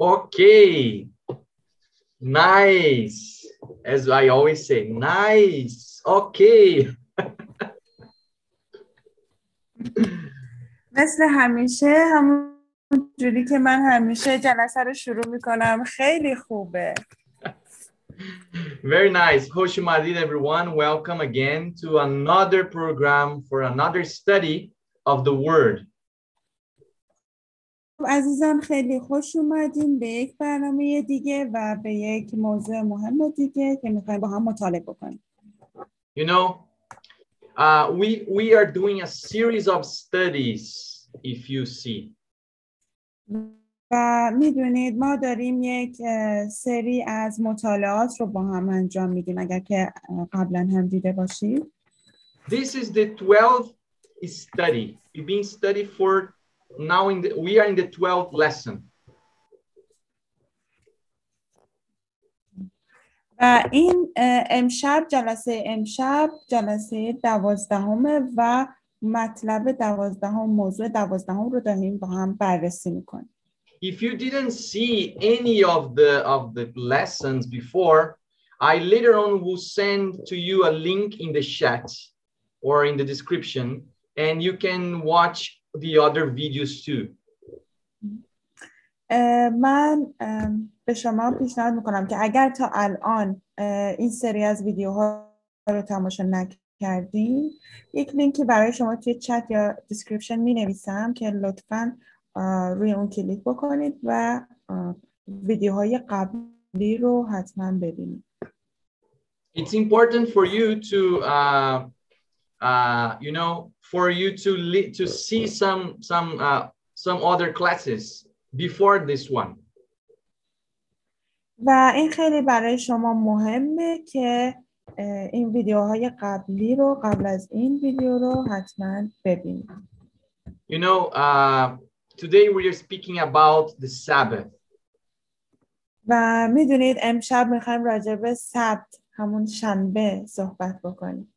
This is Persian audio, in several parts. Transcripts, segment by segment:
Okay. Nice. As I always say, nice. Okay. مثل همیشه همون جوری که من همیشه جلسه رو شروع میکنم خیلی خوبه Very nice. Hoş geldin everyone. Welcome again to another program for another study of the word. عزیزان خیلی خوش اومدین به یک برنامه دیگه و به یک موضوع مهم دیگه که می‌خوایم با هم مطالعه بکنیم. You know, uh, we we are doing a series of studies if you see. و می‌دونید ما داریم یک سری از مطالعات رو با هم انجام میدیم اگر که قبلا هم دیده باشید This is the 12th study. We've been studying for now in the we are in the 12th lesson. و این اه، امشب جلسه امشب جلسه دوازدهمه و مطلب دوازدهم موضوع دوازدهم رو داریم با هم بررسی میکنیم If you didn't see any of the of the lessons before, I later on will send to you a link in the chat or in the description and you can watch the other videos too. من به شما پیشنهاد می‌کنم که اگر تا الان این سری از ویدیوها رو تماشا نکردین یک لینکی برای شما توی چت یا description می نویسم که لطفا روی اون کلیک بکنید و ویدیوهای قبلی رو حتما ببینید It's important for you to uh, uh, you know for you to li- to see some some uh, some other classes before this one. و این خیلی برای شما مهمه که اه، این ویدیوهای قبلی رو قبل از این ویدیو رو حتما ببینید You know, uh, today we are speaking about the Sabbath. و می‌دونید امشب می‌خوایم راجع به سبت همون شنبه صحبت بکنیم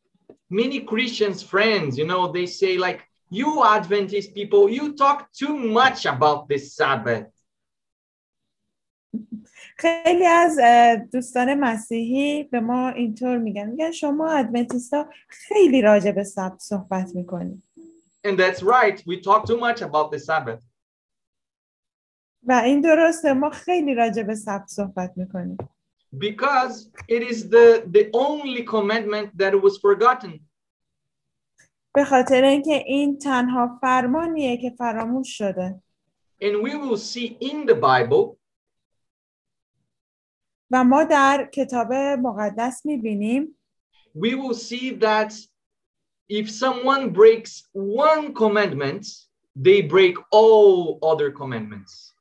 Many Christians friends, you know, they say like, "You Adventist people, you talk too much about the Sabbath." خیلی از اه، دوستان مسیحی به ما اینطور میگن میگن شما ادونتیستا خیلی راجع به سبت صحبت میکنید And that's right. We talk too much about the Sabbath. و این درسته ما خیلی راجع به سبت صحبت میکنیم because it is the the only commandment that was forgotten به خاطر اینکه این تنها فرمانیه که فراموش شده and we will see in the bible و ما در کتاب مقدس میبینیم we will see that if someone breaks one commandment they break all other commandments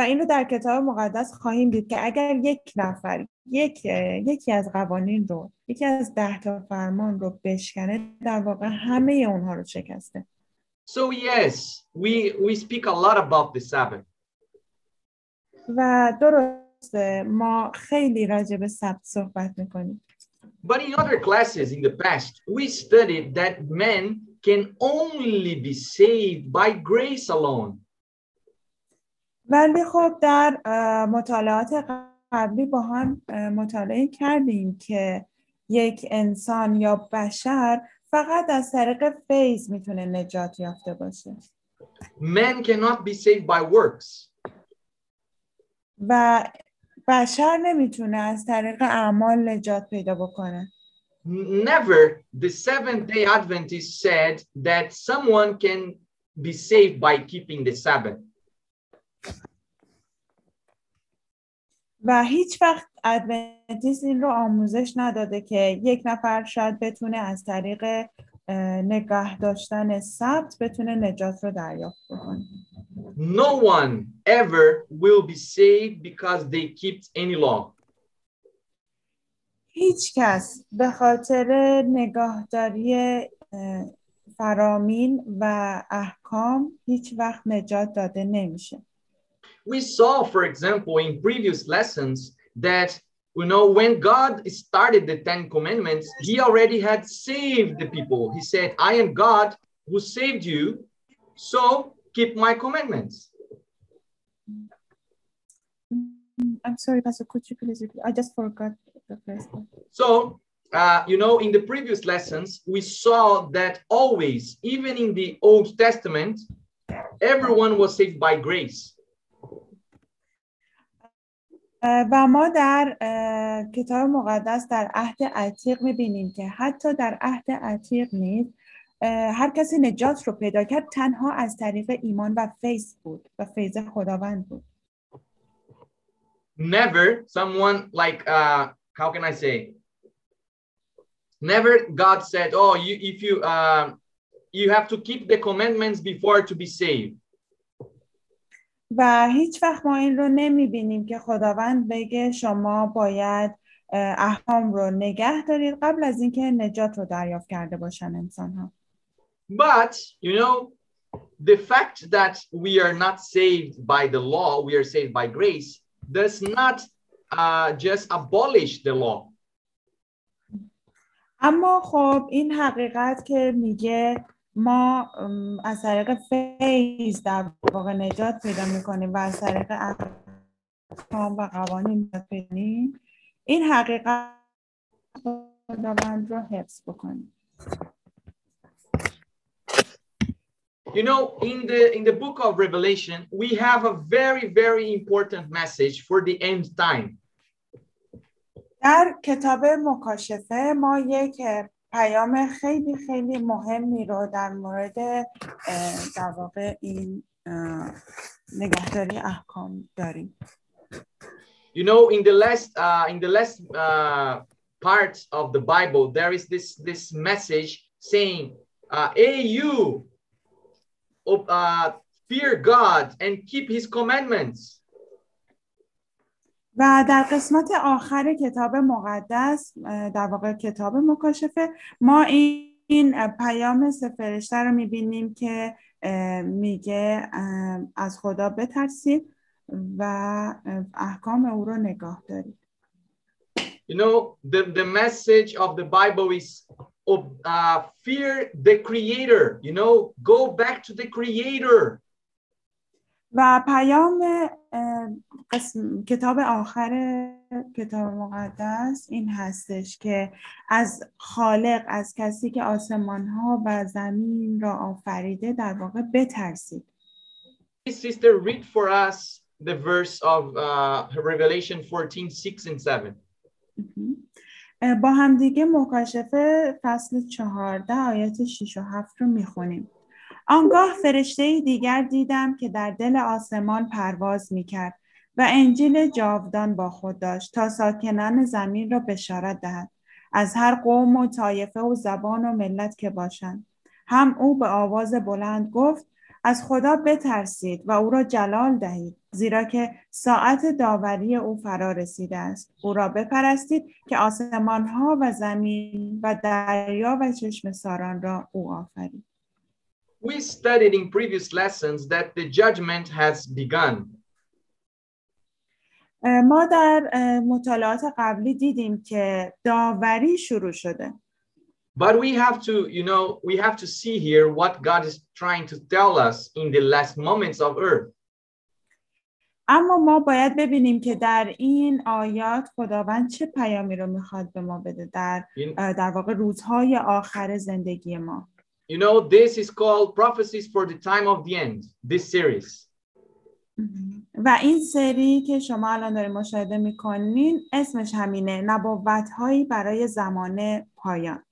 و این رو در کتاب مقدس خواهیم دید که اگر یک نفر یک یکی از قوانین رو یکی از ده تا فرمان رو بشکنه در واقع همه اونها رو شکسته. So yes we we speak a lot about the sabbath. و درسته ما خیلی راجع به سبت صحبت می‌کنیم. But in other classes in the past we studied that men can only be saved by grace alone. ولی خب در مطالعات قبلی با هم مطالعه کردیم که یک انسان یا بشر فقط از طریق فیض می‌تونه نجات یافته باشه. Man cannot be saved by works. و بشر نمی‌تونه از طریق اعمال نجات پیدا بکنه. Never the Seventh day Adventists said that someone can be saved by keeping the Sabbath. و هیچ وقت ادونتیست این رو آموزش نداده که یک نفر شاید بتونه از طریق اه، نگاه داشتن سبت بتونه نجات رو دریافت بکنه No one ever will be saved because they kept any law. هیچ کس به خاطر نگاهداری اه، فرامین و احکام هیچ وقت نجات داده نمیشه We saw, for example, in previous lessons that you know when God started the Ten Commandments, He already had saved the people. He said, "I am God who saved you, so keep my commandments." I'm sorry, Pastor, could you please repeat? I just forgot the first one. So, uh, you know, in the previous lessons, we saw that always, even in the Old Testament, everyone was saved by grace. و ما در کتاب مقدس در عهد عتیق می‌بینیم که حتی در عهد عتیق نیز هر کسی نجات رو پیدا کرد تنها از طریق ایمان و فیض بود و فیض خداوند بود Never someone like, uh, how can I say? Never God said, oh, you, if you, uh, you have to keep the commandments before to be saved. و هیچ وقت ما این رو نمی‌بینیم که خداوند بگه شما باید احکام رو نگه دارید قبل از اینکه نجات رو دریافت کرده باشن انسان ها But, you know, the fact that we are not saved by the law, we are saved by grace, does not uh, just abolish the law. اما خب این حقیقت که میگه ما از طریق فیض در واقع نجات پیدا می‌کنیم و از طریق احکام و قوانین می‌کنیم، این حقیقت خداوند رو حفظ بکنیم You know, in the in the book of Revelation, we have a very, very important message for the end time. در کتاب مکاشفه ما یک پیام خیلی خیلی مهمی رو در مورد اه، در واقع این اه، نگهداری احکام داریم You know, in the last uh, in the last uh, part of the Bible, there is this this message saying, uh, "Hey, you, oh, uh, fear God and keep His commandments." و در قسمت آخر کتاب مقدس در واقع کتاب مکاشفه ما این پیام سه فرشته رو می‌بینیم که میگه از خدا بترسید و احکام او رو نگاه دارید You know, the the message of the Bible is, uh, fear the Creator. You know, go back to the Creator. و پیام قسم، کتاب آخر کتاب مقدس این هستش که از خالق از کسی که آسمان ها و زمین را آفریده در واقع بترسید. Sister, read for us the verse of uh, Revelation 14, 6 and 7. اه، با همدیگه مکاشفه فصل چهارده آیات 6 و 7 رو می‌خونیم. آنگاه فرشته دیگر دیدم که در دل آسمان پرواز می‌کرد و انجیل جاودان با خود داشت تا ساکنان زمین را بشارت دهد. از هر قوم و طایفه و زبان و ملت که باشند. هم او به آواز بلند گفت از خدا بترسید و او را جلال دهید زیرا که ساعت داوری او فرا رسیده است. او را بپرستید که آسمان ها و زمین و دریا و چشم ساران را او آفرید. We studied in previous lessons that the judgment has begun. اه، ما در اه، مطالعات قبلی دیدیم که داوری شروع شده But we have to, you know, we have to see here what God is trying to tell us in the last moments of earth. اما ما باید ببینیم که در این آیات خداوند چه پیامی رو میخواد به ما بده در You, اه، در واقع روزهای آخر زندگی ما you know, this is called prophecies for the time of the end, this series. و این سری که شما الان دارین مشاهده میکنین اسمش همینه نبوت هایی برای زمان پایان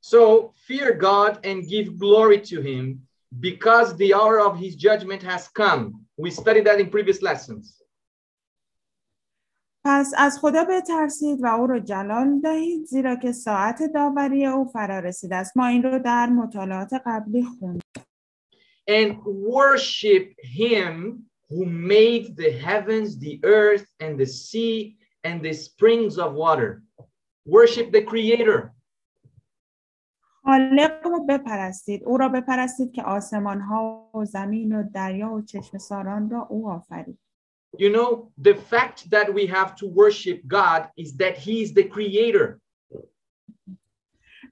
So fear God and give glory to him because the hour of his judgment has come. We studied that in previous lessons. پس از خدا بترسید و او رو جلال دهید زیرا که ساعت داوری او فرا رسیده است ما این رو در مطالعات قبلی خوندیم and worship him who made the heavens, the earth, and the sea, and the springs of water. Worship the creator. خالق رو بپرستید او را بپرستید که آسمان ها و زمین و دریا و چشم ساران را او آفرید You know, the fact that we have to worship God is that he is the creator.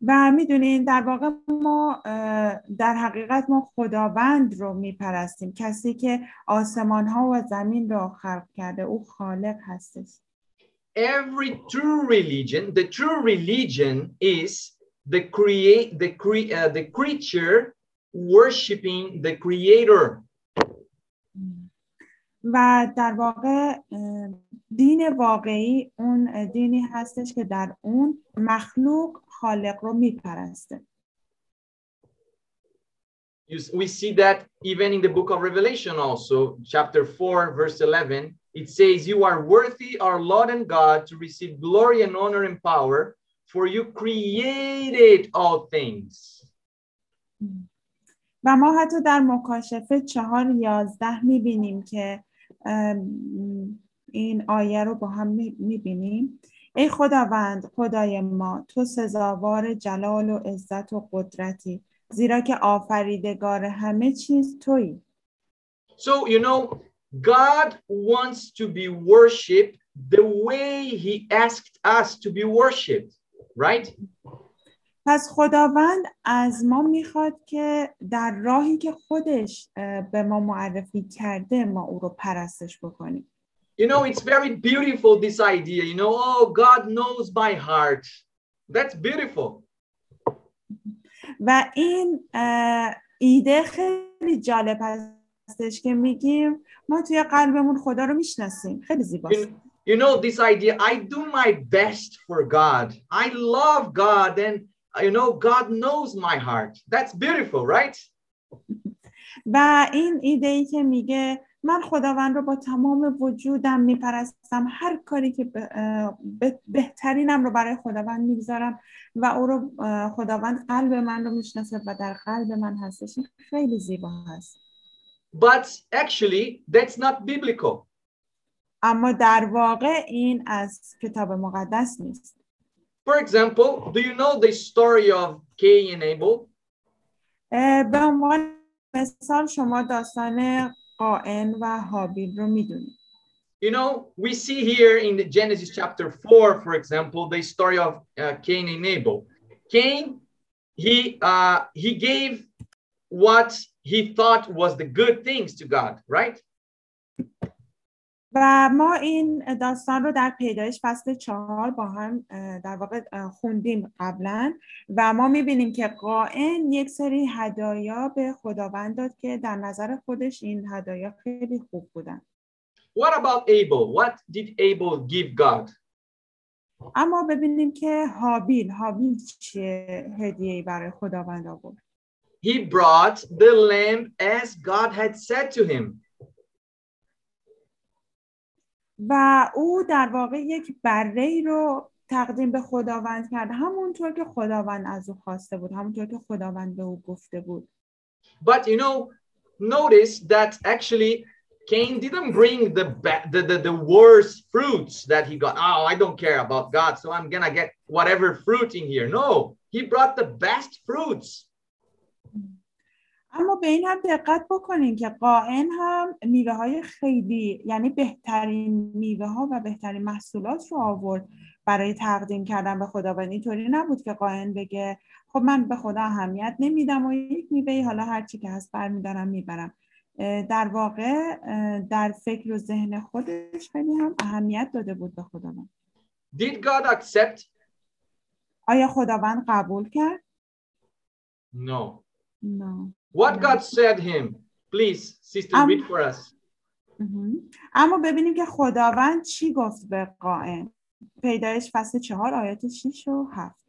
و میدونین در واقع ما در حقیقت ما خداوند رو میپرستیم کسی که آسمان ها و زمین رو خلق کرده او خالق هستش Every true religion, the true religion is the create the cre uh, the creature worshiping the creator. و در واقع دین واقعی اون دینی هستش که در اون مخلوق خالق رو میپرسته we see that even in the book of Revelation also, chapter 4, verse 11, it says, You are worthy, our Lord and God, to receive glory and honor and power, for you created all things. و ما حتی در مکاشفه چهار یازده می‌بینیم که این آیه رو با هم می‌بینیم. ای خداوند خدای ما تو سزاوار جلال و عزت و قدرتی زیرا که آفریدگار همه چیز تویی. So you know God wants to be worshipped the way he asked us to be worshipped right? پس خداوند از ما می‌خواد که در راهی که خودش به ما معرفی کرده ما او رو پرستش بکنیم You know, it's very beautiful, this idea. You know, oh, God knows my heart. That's beautiful. و این ایده خیلی جالب هستش که میگیم ما توی قلبمون خدا رو می‌شناسیم خیلی زیباست You know this idea I do my best for God I love God and you know God knows my heart that's beautiful right و این ایده ای که میگه من خداوند رو با تمام وجودم میپرستم هر کاری که بهترینم رو برای خداوند می‌گذارم و او رو خداوند قلب من رو می‌شناسه و در قلب من هستش خیلی زیبا هست But actually that's not biblical. اما در واقع این از کتاب مقدس نیست. For example, do you know the story of Cain and Abel? به عنوان مثال شما داستان قائن و حابیل رو میدونید. You know, we see here in the Genesis chapter 4, for example, the story of uh, Cain and Abel. Cain, he, uh, he gave what he thought was the good things to God, right? و ما این داستان رو در پیدایش فصل چهار با هم در واقع خوندیم قبلا و ما می‌بینیم که قائن یک سری هدایا به خداوند داد که در نظر خودش این هدایا خیلی خوب بودن What about Abel? What did Abel give God? اما ببینیم که حابیل حابیل چه هدیه برای خداوند آورد He brought the lamb as God had said to him. و او در واقع یک بره رو تقدیم به خداوند کرد همونطور که خداوند از او خواسته بود همونطور که خداوند به او گفته بود But you know, notice that actually Cain didn't bring the, the, the, the worst fruits that he got. Oh, I don't care about God, so I'm gonna get whatever fruit in here. No, he brought the best fruits. اما به این هم دقت بکنین که قائن هم میوه های خیلی یعنی بهترین میوه ها و بهترین محصولات رو آورد برای تقدیم کردن به خداوند اینطوری نبود که قائن بگه خب من به خدا اهمیت نمیدم و یک میوه حالا هرچی که هست برمیدارم می‌برم در واقع در فکر و ذهن خودش خیلی هم اهمیت داده بود به خداوند Did God accept? آیا خداوند قبول کرد؟ No. No. What God said him? Please, sister, read for us. اما ببینیم که خداوند چی گفت به قائم پیدایش فصل چهار آیات 6 و 7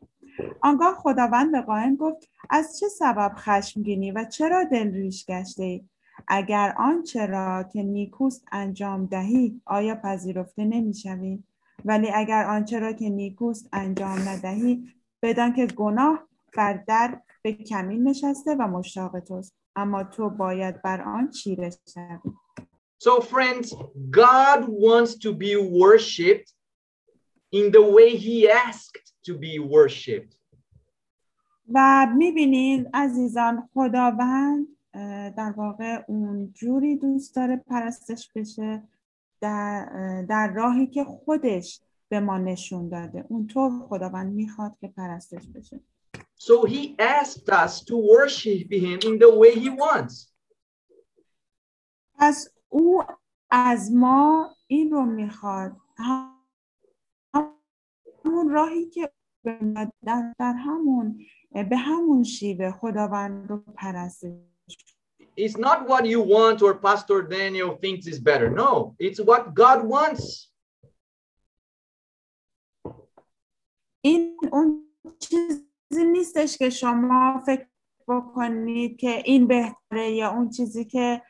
آنگاه خداوند به قائم گفت از چه سبب خشمگینی و چرا دلریش گشته ای؟ اگر آنچه را که نیکوست انجام دهی آیا پذیرفته نمی‌شوی ولی اگر آنچه را که نیکوست انجام ندهی بدان که گناه بر در به کمین نشسته و مشتاق توست. اما تو باید بر آن چیره شوی. So friends, God wants to be worshipped in the way he asked to be worshipped. و می‌بینید عزیزان خداوند در واقع اون جوری دوست داره پرستش بشه در, در راهی که خودش به ما نشون داده. اون طور خداوند می‌خواد که پرستش بشه. So he asked us to worship him in the way he wants. پس او از ما این رو میخواد همون راهی که در, در همون به همون شیوه خداوند رو پرستش It's not what you want or Pastor Daniel thinks is better. No, it's what God wants. این اون چیزی نیستش که شما فکر بکنید که این بهتره یا اون چیزی که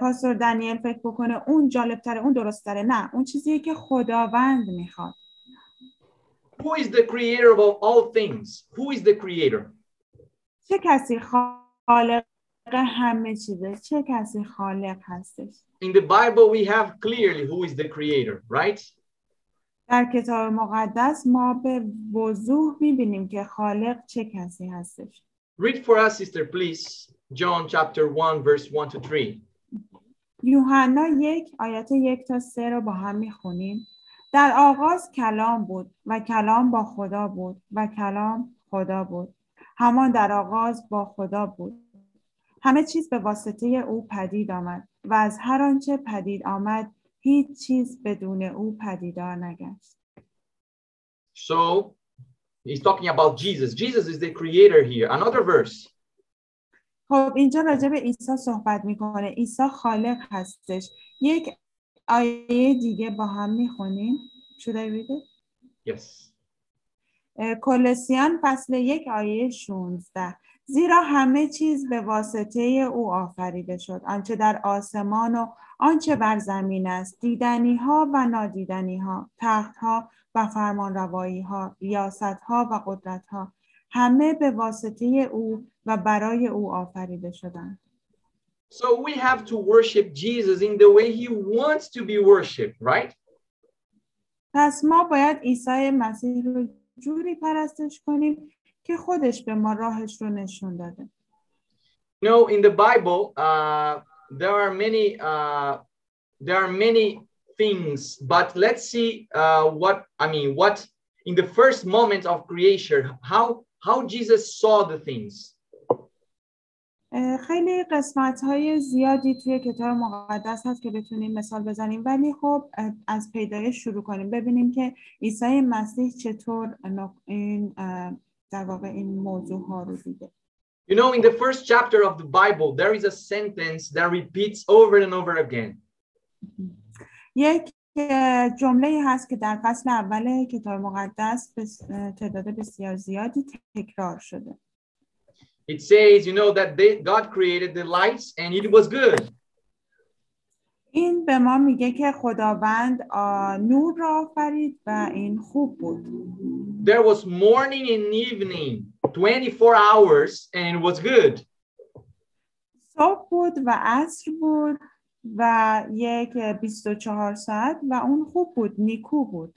پاستور دانیل فکر بکنه اون جالبتره اون درستتره نه اون چیزیه که خداوند می‌خواد Who is the creator of all things? Who is the creator? چه کسی خالق همه چیزه چه کسی خالق هستش In the Bible, we have clearly who is the creator, right? در کتاب مقدس ما به وضوح می‌بینیم که خالق چه کسی هستش Read for us, sister, please. John chapter 1, verse 1 to 3. یوحنا یک آیات یک تا سه رو با هم می‌خونیم در آغاز کلام بود و کلام با خدا بود و کلام خدا بود همان در آغاز با خدا بود همه چیز به واسطه او پدید آمد و از هر آنچه پدید آمد هیچ چیز بدون او پدیدار نگشت So he's talking about Jesus. Jesus is the creator here. Another verse. خب اینجا راجع به عیسی صحبت می‌کنه عیسی خالق هستش یک آیه دیگه با هم می‌خونیم Should I read it? Yes. اه، کولوسیان فصل یک آیه 16 زیرا همه چیز به واسطه او آفریده شد آنچه در آسمان و آنچه بر زمین است دیدنی ها و نادیدنی ها تخت ها و فرمان روایی ها ریاست ها و قدرت ها همه به واسطه او و برای او آفریده شدند So we have to worship Jesus in the way he wants to be worshiped, right? پس ما باید عیسی مسیح رو جوری پرستش کنیم که خودش به ما راهش رو نشون داده You know, in the Bible, uh, there are many uh, there are many things, but let's see uh, what I mean. What in the first moment of creation, how how Jesus saw the things. اه، خیلی قسمت های زیادی توی کتاب مقدس هست که بتونیم مثال بزنیم ولی خب اه، از پیدایش شروع کنیم ببینیم که عیسی مسیح چطور نق- این اه، در واقع این موضوع ها رو دیده You know, in the first chapter of the Bible, there is a sentence that repeats over and over again. یک اه، جمله هست که در فصل اول کتاب مقدس به س- اه، تعداد بسیار زیادی تکرار شده It says, you know, that they, God created the lights and it was good. این به ما میگه که خداوند آه، نور را آفرید و این خوب بود There was morning and evening, 24 hours, and it was good. صبح بود و عصر بود و یک 24 ساعت و اون خوب بود نیکو بود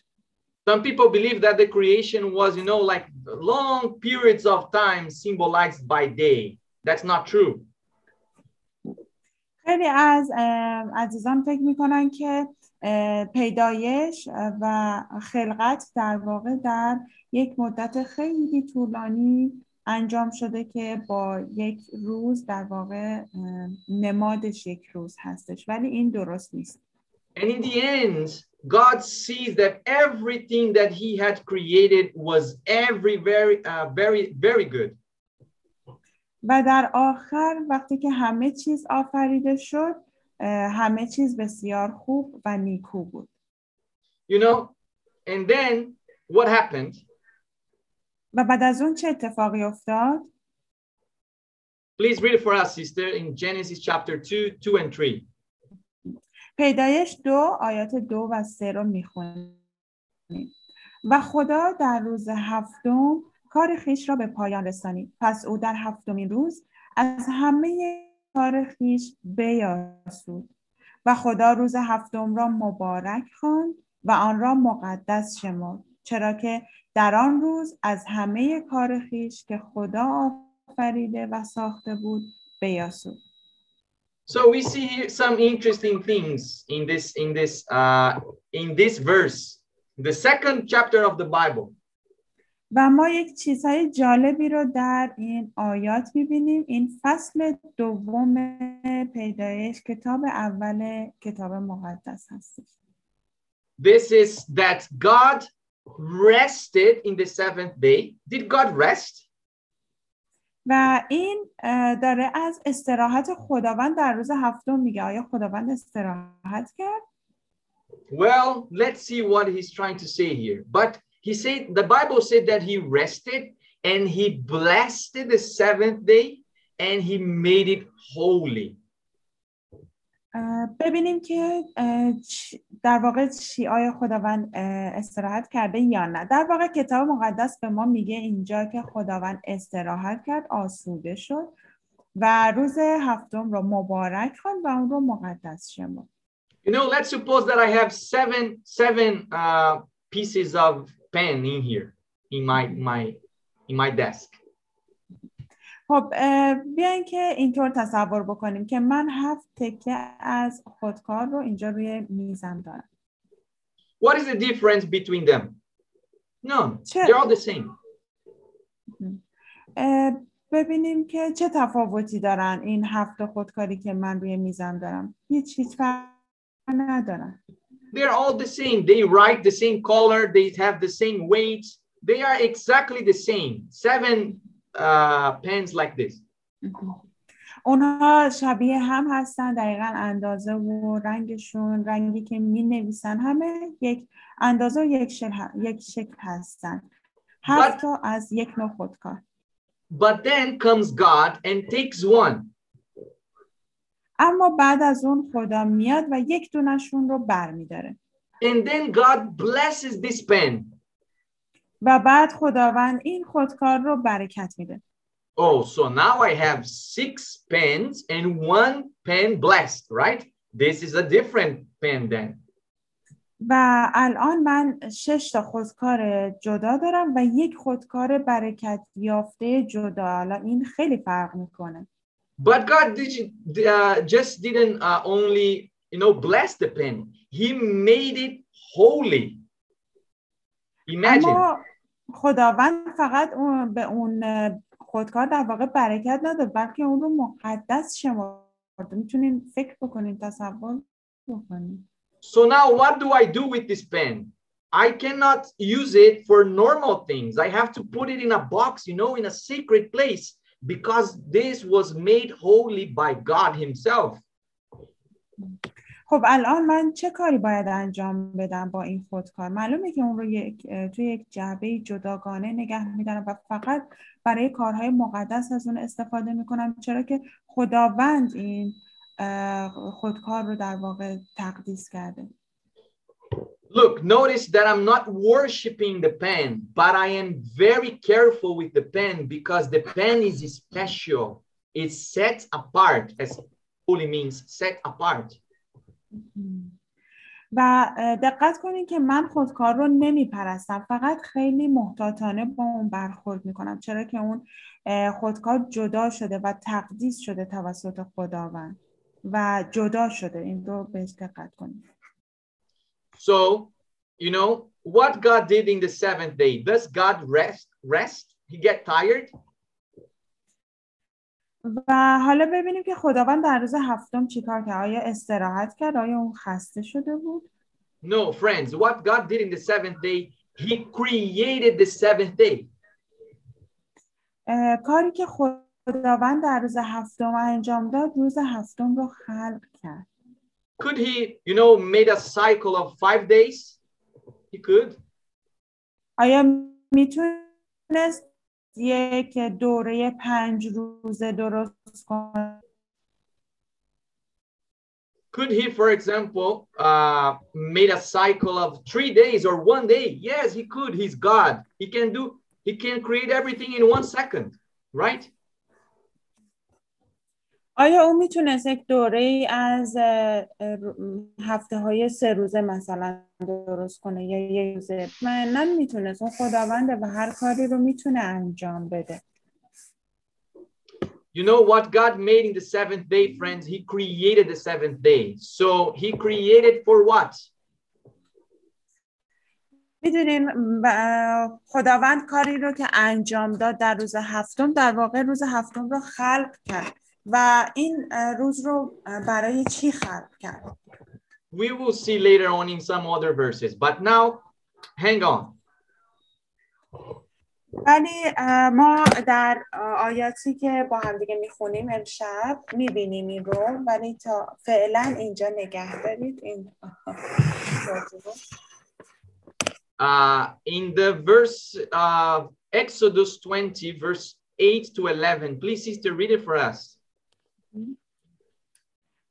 Some people believe that the creation was, you know, like long periods of time symbolized by day. That's not true. خیلی از اه، عزیزان فکر میکنن که اه، پیدایش و خلقت در واقع در یک مدت خیلی طولانی انجام شده که با یک روز در واقع نمادش یک روز هستش ولی این درست نیست And in the end, God sees that everything that He had created was every very, uh, very, very good. و در آخر وقتی که همه چیز آفریده شد همه چیز بسیار خوب و نیکو بود You know, and then what happened? و بعد از اون چه اتفاقی افتاد؟ Please read it for us, sister, in Genesis chapter 2, 2 and 3. پیدایش دو آیات دو و سه رو می‌خونیم. و خدا در روز هفتم کار خیش را به پایان رسانید پس او در هفتمین روز از همه کار خیش بیاسود. و خدا روز هفتم را مبارک خواند و آن را مقدس شمرد. چرا که در آن روز از همه کار خیش که خدا آفریده و ساخته بود بیاسود So we see here some interesting things in this in this uh, in this verse, the second chapter of the Bible. و ما یک چیزهای جالبی رو در این آیات می‌بینیم. این فصل دوم پیدایش کتاب اول کتاب مقدس هستش. This is that God rested in the seventh day. Did God rest? و این اه، داره از استراحت خداوند در روز هفتم میگه آیا خداوند استراحت کرد؟ Well, let's see what he's trying to say here. But he said the Bible said that he rested and he blessed the seventh day and he made it holy. ببینیم که در واقع آیا خداوند استراحت کرده یا نه در واقع کتاب مقدس به ما میگه اینجا که خداوند استراحت کرد آسوده شد و روز هفتم رو مبارک خواند و اون رو مقدس شمرد You know, let's suppose that I have seven seven uh, pieces of pen in here in my my in my desk. خب بیاین که اینطور تصور بکنیم که من هفت تکه از خودکار رو اینجا روی میزم دارم What is the difference between them? None. They're all the same. ببینیم که چه تفاوتی دارن این هفت خودکاری که من روی میزم دارم هیچ هیچ فرق ندارن They're all the same. They write the same color. They have the same weight. They are exactly the same. Seven uh, pens like this. اونها شبیه هم هستن دقیقا اندازه و رنگشون رنگی که می نویسن همه یک اندازه و یک شکل, یک شکل هستن تا از یک نوع خودکار But then comes God and takes one. اما بعد از اون خدا میاد و یک دونشون رو برمیداره And then God blesses this pen. و بعد خداوند این خودکار رو برکت میده Oh, so now I have six pens and one pen blessed, right? This is a different pen then. و الان من شش تا خودکار جدا دارم و یک خودکار برکت یافته جدا الان این خیلی فرق می‌کنه But God did, uh, just didn't uh, only, you know, bless the pen. He made it holy. Imagine. اما خداوند فقط اون به اون خودکار در واقع برکت نداد بلکه اون رو مقدس شمرد میتونین فکر بکنین تصور بکنین So now what do I do with this pen? I cannot use it for normal things. I have to put it in a box, you know, in a secret place because this was made holy by God himself. خب الان من چه کاری باید انجام بدم با این خودکار معلومه که اون رو یک توی یک جعبه جداگانه نگه میدارم و فقط برای کارهای مقدس از اون استفاده می‌کنم چرا که خداوند این خودکار رو در واقع تقدیس کرده Look, notice that I'm not worshiping the pen, but I am very careful with the pen because the pen is special. It's set apart, as holy means set apart. و دقت کنید که من خودکار رو نمیپرستم فقط خیلی محتاطانه با اون برخورد می‌کنم چرا که اون خودکار جدا شده و تقدیس شده توسط خداوند و جدا شده این رو بهش دقت کنید So, you know, what God did in the seventh day, does God rest? Rest? He get tired? و حالا ببینیم که خداوند در روز هفتم چیکار کرد آیا استراحت کرد آیا اون خسته شده بود No, friends. What God did in the seventh day, He created the seventh day. کاری که خداوند در روز هفتم انجام داد روز هفتم رو خلق کرد Could He, you know, made a cycle of five days? He could. آیا می‌تونست یک دوره پنج روزه درست کنه Could He, for example, uh, made a cycle of three days or one day? Yes, He could. He's God. He can do. He can create everything in one second, right? آیا او می‌تونست یک دوره ای از هفته های سه روزه مثلا درست کنه یا یک روزه من می‌تونست اون خداونده و هر کاری رو می‌تونه انجام بده You know what God made in the seventh day, friends? He created the seventh day. So He created for what? می‌دونین خداوند کاری رو که انجام داد در روز هفتم در واقع روز هفتم رو خلق کرد و این اه، روز رو اه، برای چی خلق کرد We will see later on in some other verses. But now, hang on. ولی اه، ما در اه، آیاتی که با هم دیگه می‌خونیم امشب می‌بینیم این رو ولی تا فعلا اینجا نگه دارید این توضیح رو. Uh, in the verse uh, Exodus 20, verse 8 to 11, please, sister, read it for us.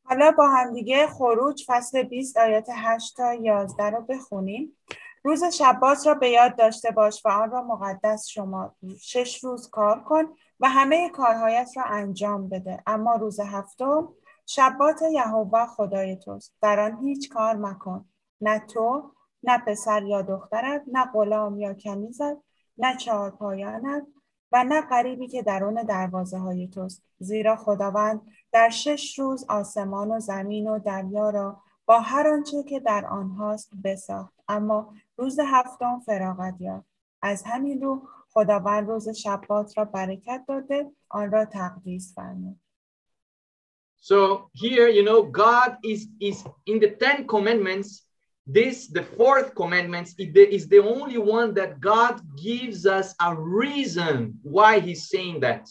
حالا با هم دیگه خروج فصل 20 آیات 8 تا 11 رو بخونیم. روز شباز را به یاد داشته باش و آن را مقدس شما شش روز کار کن و همه کارهایت را انجام بده. اما روز هفتم شبات یهوه خدای توست. در آن هیچ کار مکن. نه تو نه پسر یا دخترت نه غلام یا کنیزت نه چهارپایانت و نه غریبی که درون دروازه های توست. زیرا خداوند در شش روز آسمان و زمین و دریا را با هر آنچه که در آنهاست بساخت. اما روز هفتم فراغت یافت. از همین رو خداوند روز شبات را برکت داده آن را تقدیس فرمود. So here, you know, God is, is in the Ten Commandments. This, the fourth commandment, is the, is the only one that God gives us a reason why He's saying that.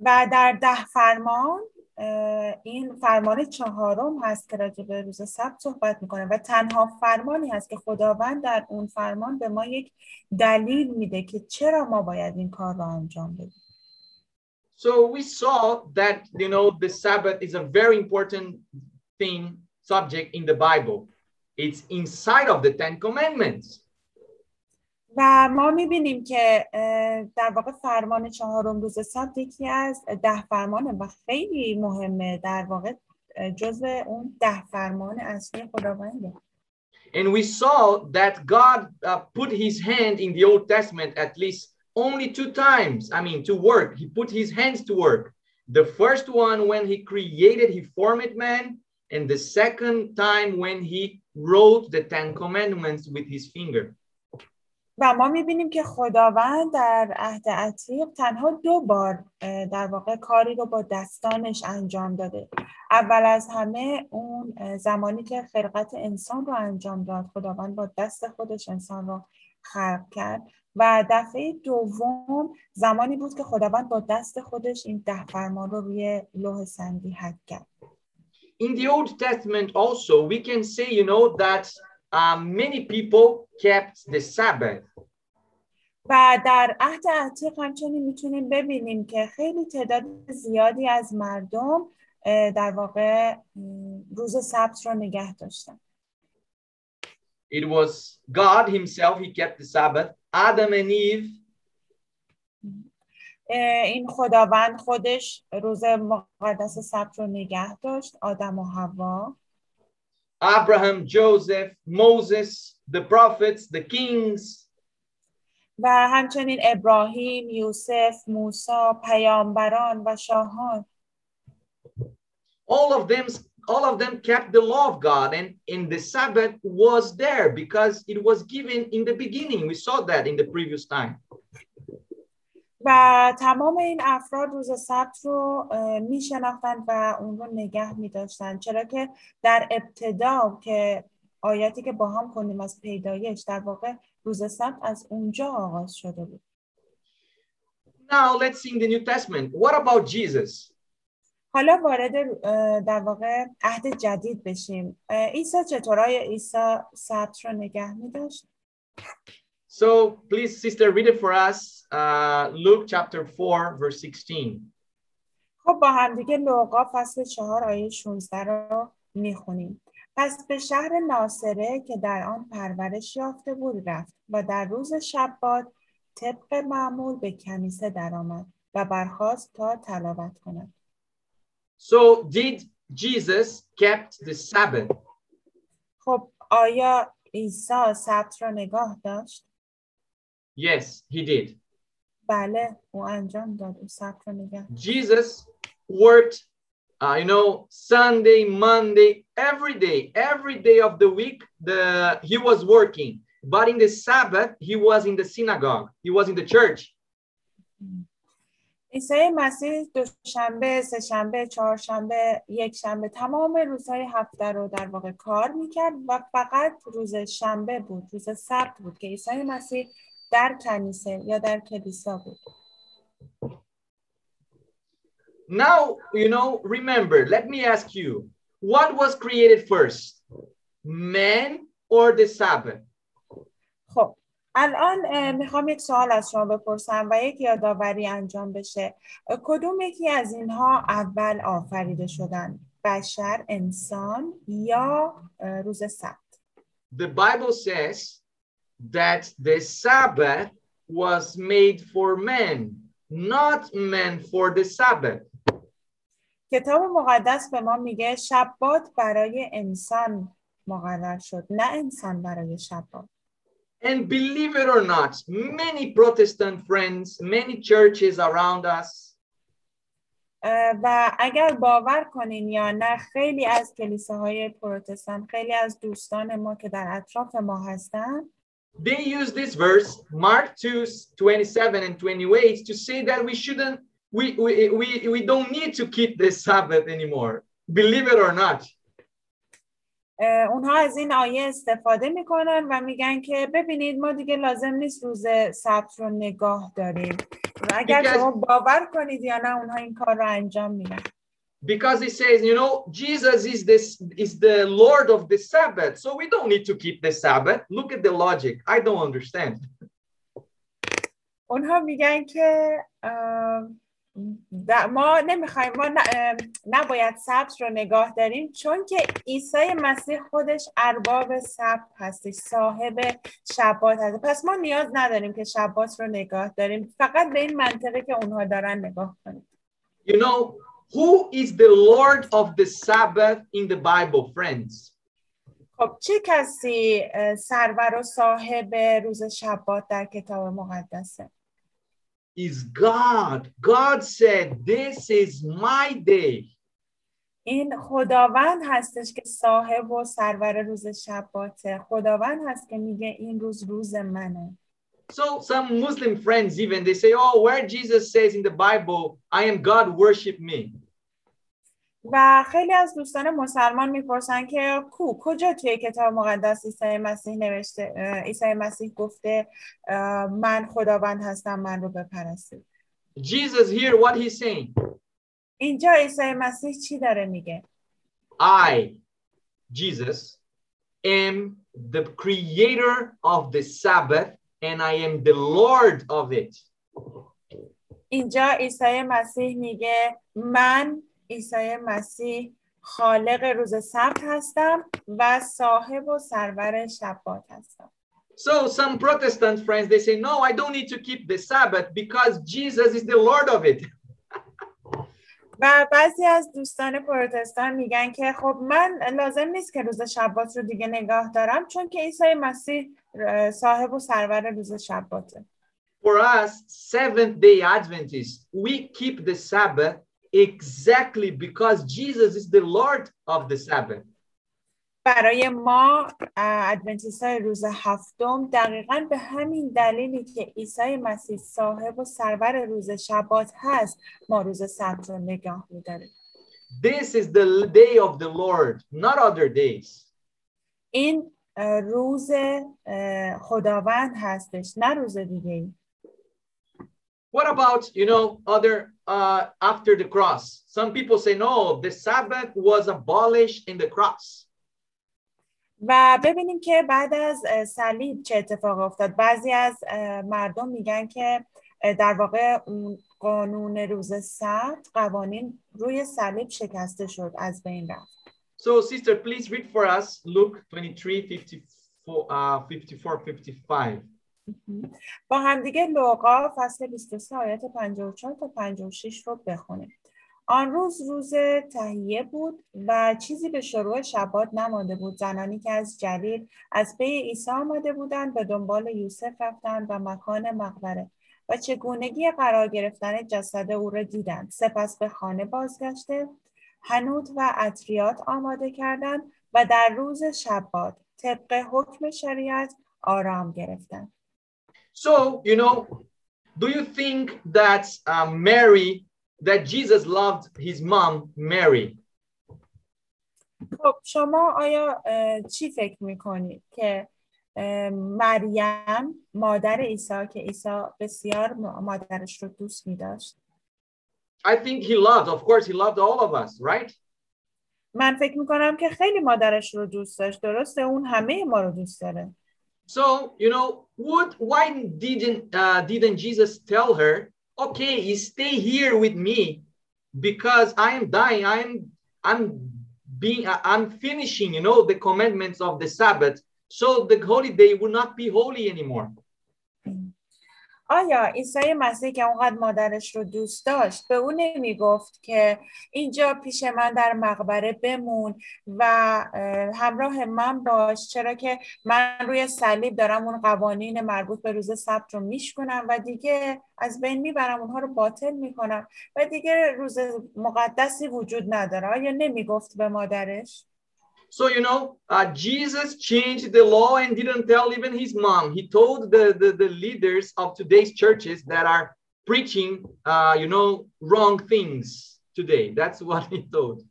و در ده فرمان اه، این فرمان چهارم هست که راجع به روز سبت صحبت میکنه و تنها فرمانی هست که خداوند در اون فرمان به ما یک دلیل میده که چرا ما باید این کار رو انجام بدیم So we saw that, you know, the Sabbath is a very important thing, subject in the Bible. It's inside of the Ten Commandments. و ما میبینیم که اه، در واقع فرمان چهارم روز سبت یکی از ده فرمانه و خیلی مهمه در واقع اه، جزء اون ده فرمان اصلی خداونده And we saw that God uh, put his hand in the Old Testament at least only two times. I mean, to work. He put his hands to work. The first one when he created, he formed man. And the second time when he wrote the Ten Commandments with his finger. و ما می‌بینیم که خداوند در عهد عتیق تنها دو بار در واقع کاری رو با دستانش انجام داده. اول از همه اون زمانی که خلقت انسان رو انجام داد خداوند با دست خودش انسان رو خلق کرد. و دفعه دوم زمانی بود که خداوند با دست خودش این ده فرمان رو روی لوح سنگی حک کرد. In the Old Testament, also, we can say, you know, that uh, many people kept the Sabbath. و در عهد عتیق همچنین میتونیم ببینیم که خیلی تعداد زیادی از مردم اه، در واقع م، روز سبت رو نگه داشتن It was God Himself, He kept the Sabbath. Adam and Eve, اه، این خداوند خودش روز مقدس سبت رو نگه داشت آدم و حوا Abraham, Joseph, Moses, the prophets, the kings, و همچنین ابراهیم، یوسف، موسی، پیامبران و شاهان all of them all of them kept the law of God and in the Sabbath was there because it was given in the beginning. We saw that in the previous time. و تمام این افراد روز سبت رو می شناختن و اون رو نگه می چرا که در ابتدا که آیاتی که با هم کنیم از پیدایش در واقع روز سبت از اونجا آغاز شده بود Now let's see in the New Testament. What about Jesus? حالا وارد در واقع عهد جدید بشیم عیسی چطور آیا عیسی سبت رو نگه می داشت؟ So please, sister, read it for us. Uh, Luke chapter 4, verse 16. خب با همدیگه لوقا فصل چهار آیه 16 رو می‌خونیم. پس به شهر ناصره که در آن پرورش یافته بود رفت و در روز شبات طبق معمول به کنیسه درآمد و برخاست تا تلاوت کند. So did Jesus kept the Sabbath? خب آیا عیسی سبت را نگاه داشت؟ Yes, he did. بله او انجام داد او سبت را نگاه داشت. Jesus worked, uh, you know, Sunday, Monday, every day, every day of the week, the he was working. but in the Sabbath, he was in the synagogue, he was in the church. عیسی مسیح دوشنبه، سهشنبه، چهارشنبه، یک شنبه تمام روزهای هفته رو در واقع کار میکرد و فقط روز شنبه بود روز سبت بود که عیسی مسیح در کنیسه یا در کلیسا بود Now, you know, remember, let me ask you, what was created first? Man or the Sabbath? خب الان می‌خوام یک سوال از شما بپرسم و یک یادآوری انجام بشه کدوم یکی از اینها اول آفریده شدن بشر انسان یا روز سبت The Bible says that the Sabbath was made for men, not men for the Sabbath. کتاب مقدس به ما میگه شبات برای انسان مقرر شد نه انسان برای شبات And believe it or not, many Protestant friends, many churches around us, اه، و اگر باور کنین یا نه خیلی از کلیساهای پروتستان خیلی از دوستان ما که در اطراف ما هستن they use this verse, Mark 2 27 and 28, to say that we shouldn't, we, we, we, we don't need to keep the Sabbath anymore. Believe it or not. اه، اونها از این آیه استفاده می‌کنن و میگن که ببینید ما دیگه لازم نیست روز سبت رو نگاه داریم و اگر Because- شما باور کنید یا نه اونها این کار رو انجام میدن because he says you know jesus is this is the lord of the sabbath so we don't need to keep the sabbath. Look at the logic. I don't understand. اونها میگن که اه، د- ما نمی‌خوایم ما ن- اه، نباید سبت رو نگاه داریم چون که عیسی مسیح خودش ارباب سبت هستش صاحب شبات هست پس ما نیاز نداریم که شبات رو نگاه داریم فقط به این منطقه که اونها دارن نگاه کنیم you know who is the lord of the sabbath in the bible friends? خب چه کسی اه، سرور و صاحب روز شبات در کتاب مقدسه؟ Is god. God said this is my day. این خداوند هستش که صاحب و سرور روز شباته. خداوند هست که میگه این روز روز منه. so some muslim friends even they say oh where jesus says in the bible i am god worship me و خیلی از دوستان مسلمان میپرسن که کو کجا توی کتاب مقدس عیسی مسیح نوشته اه، عیسی مسیح گفته اه، من خداوند هستم من رو بپرستید jesus here what he's saying اینجا عیسی مسیح چی داره میگه I, Jesus, am the creator of the Sabbath And I am the Lord of it. اینجا عیسی مسیح میگه من عیسی مسیح خالق روز سبت هستم و صاحب و سرور شبات هستم So some Protestant friends they say, No, I don't need to keep the Sabbath because Jesus is the Lord of it. و بعضی از دوستان پروتستان میگن که خب من لازم نیست که روز شبات رو دیگه نگاه دارم چون که عیسی مسیح اه، صاحب و سرور روز شباته For us, Seventh day Adventists, we keep the Sabbath exactly because Jesus is the Lord of the Sabbath. برای ما ادونتیست های روز هفتم دقیقا به همین دلیلی که عیسی مسیح صاحب و سرور روز شبات هست ما روز سبت رو نگاه میداریم This is the day of the Lord, not other days. این اه، روز خداوند هستش نه روز دیگه ای What about, you know, other uh, after the cross? Some people say, no, the Sabbath was abolished in the cross. و ببینیم که بعد از صلیب چه اتفاق افتاد بعضی از مردم میگن که در واقع اون قانون روز سبت قوانین روی صلیب شکسته شد از بین رفت So, sister, please read for us Luke 23, 54, uh, 54 55. با همدیگه لوقا فصل 23 آیات 54 تا 56 رو بخونیم. آن روز روز تهیه بود و چیزی به شروع شبات نمانده بود. زنانی که از جلیل از پی عیسی آمده بودند به دنبال یوسف رفتند و مکان مقبره و چگونگی قرار گرفتن جسد او را دیدند. سپس به خانه بازگشته هنود و اطریات آماده کردند و در روز شبات طبق حکم شریعت آرام گرفتن So, you know, do you think that uh, Mary, that Jesus loved his mom, Mary? خب شما آیا چی فکر می‌کنید که مریم مادر عیسی که عیسی بسیار مادرش رو دوست می داشت I think he loved, of course, he loved all of us, right? من فکر میکنم که خیلی مادرش رو دوست داشت درسته اون همه ما رو دوست داره So, you know, would why didn't uh, didn't Jesus tell her, okay, you stay here with me because I am dying, I'm I'm being I- I'm finishing, you know, the commandments of the Sabbath, so the holiday will not be holy anymore. آیا عیسی مسیح که اونقدر مادرش رو دوست داشت به اون نمی‌گفت که اینجا پیش من در مقبره بمون و اه، همراه من باش؟ چرا که من روی صلیب دارم اون قوانین مربوط به روز سبت رو میشکنم و دیگه از بین می‌برم اونها رو باطل می‌کنم و دیگه روز مقدسی وجود نداره. آیا نمی‌گفت به مادرش؟ So you know, uh, Jesus changed the law and didn't tell even his mom. He told the, the, the leaders of today's churches that are preaching, uh, you know, wrong things today. That's what he told.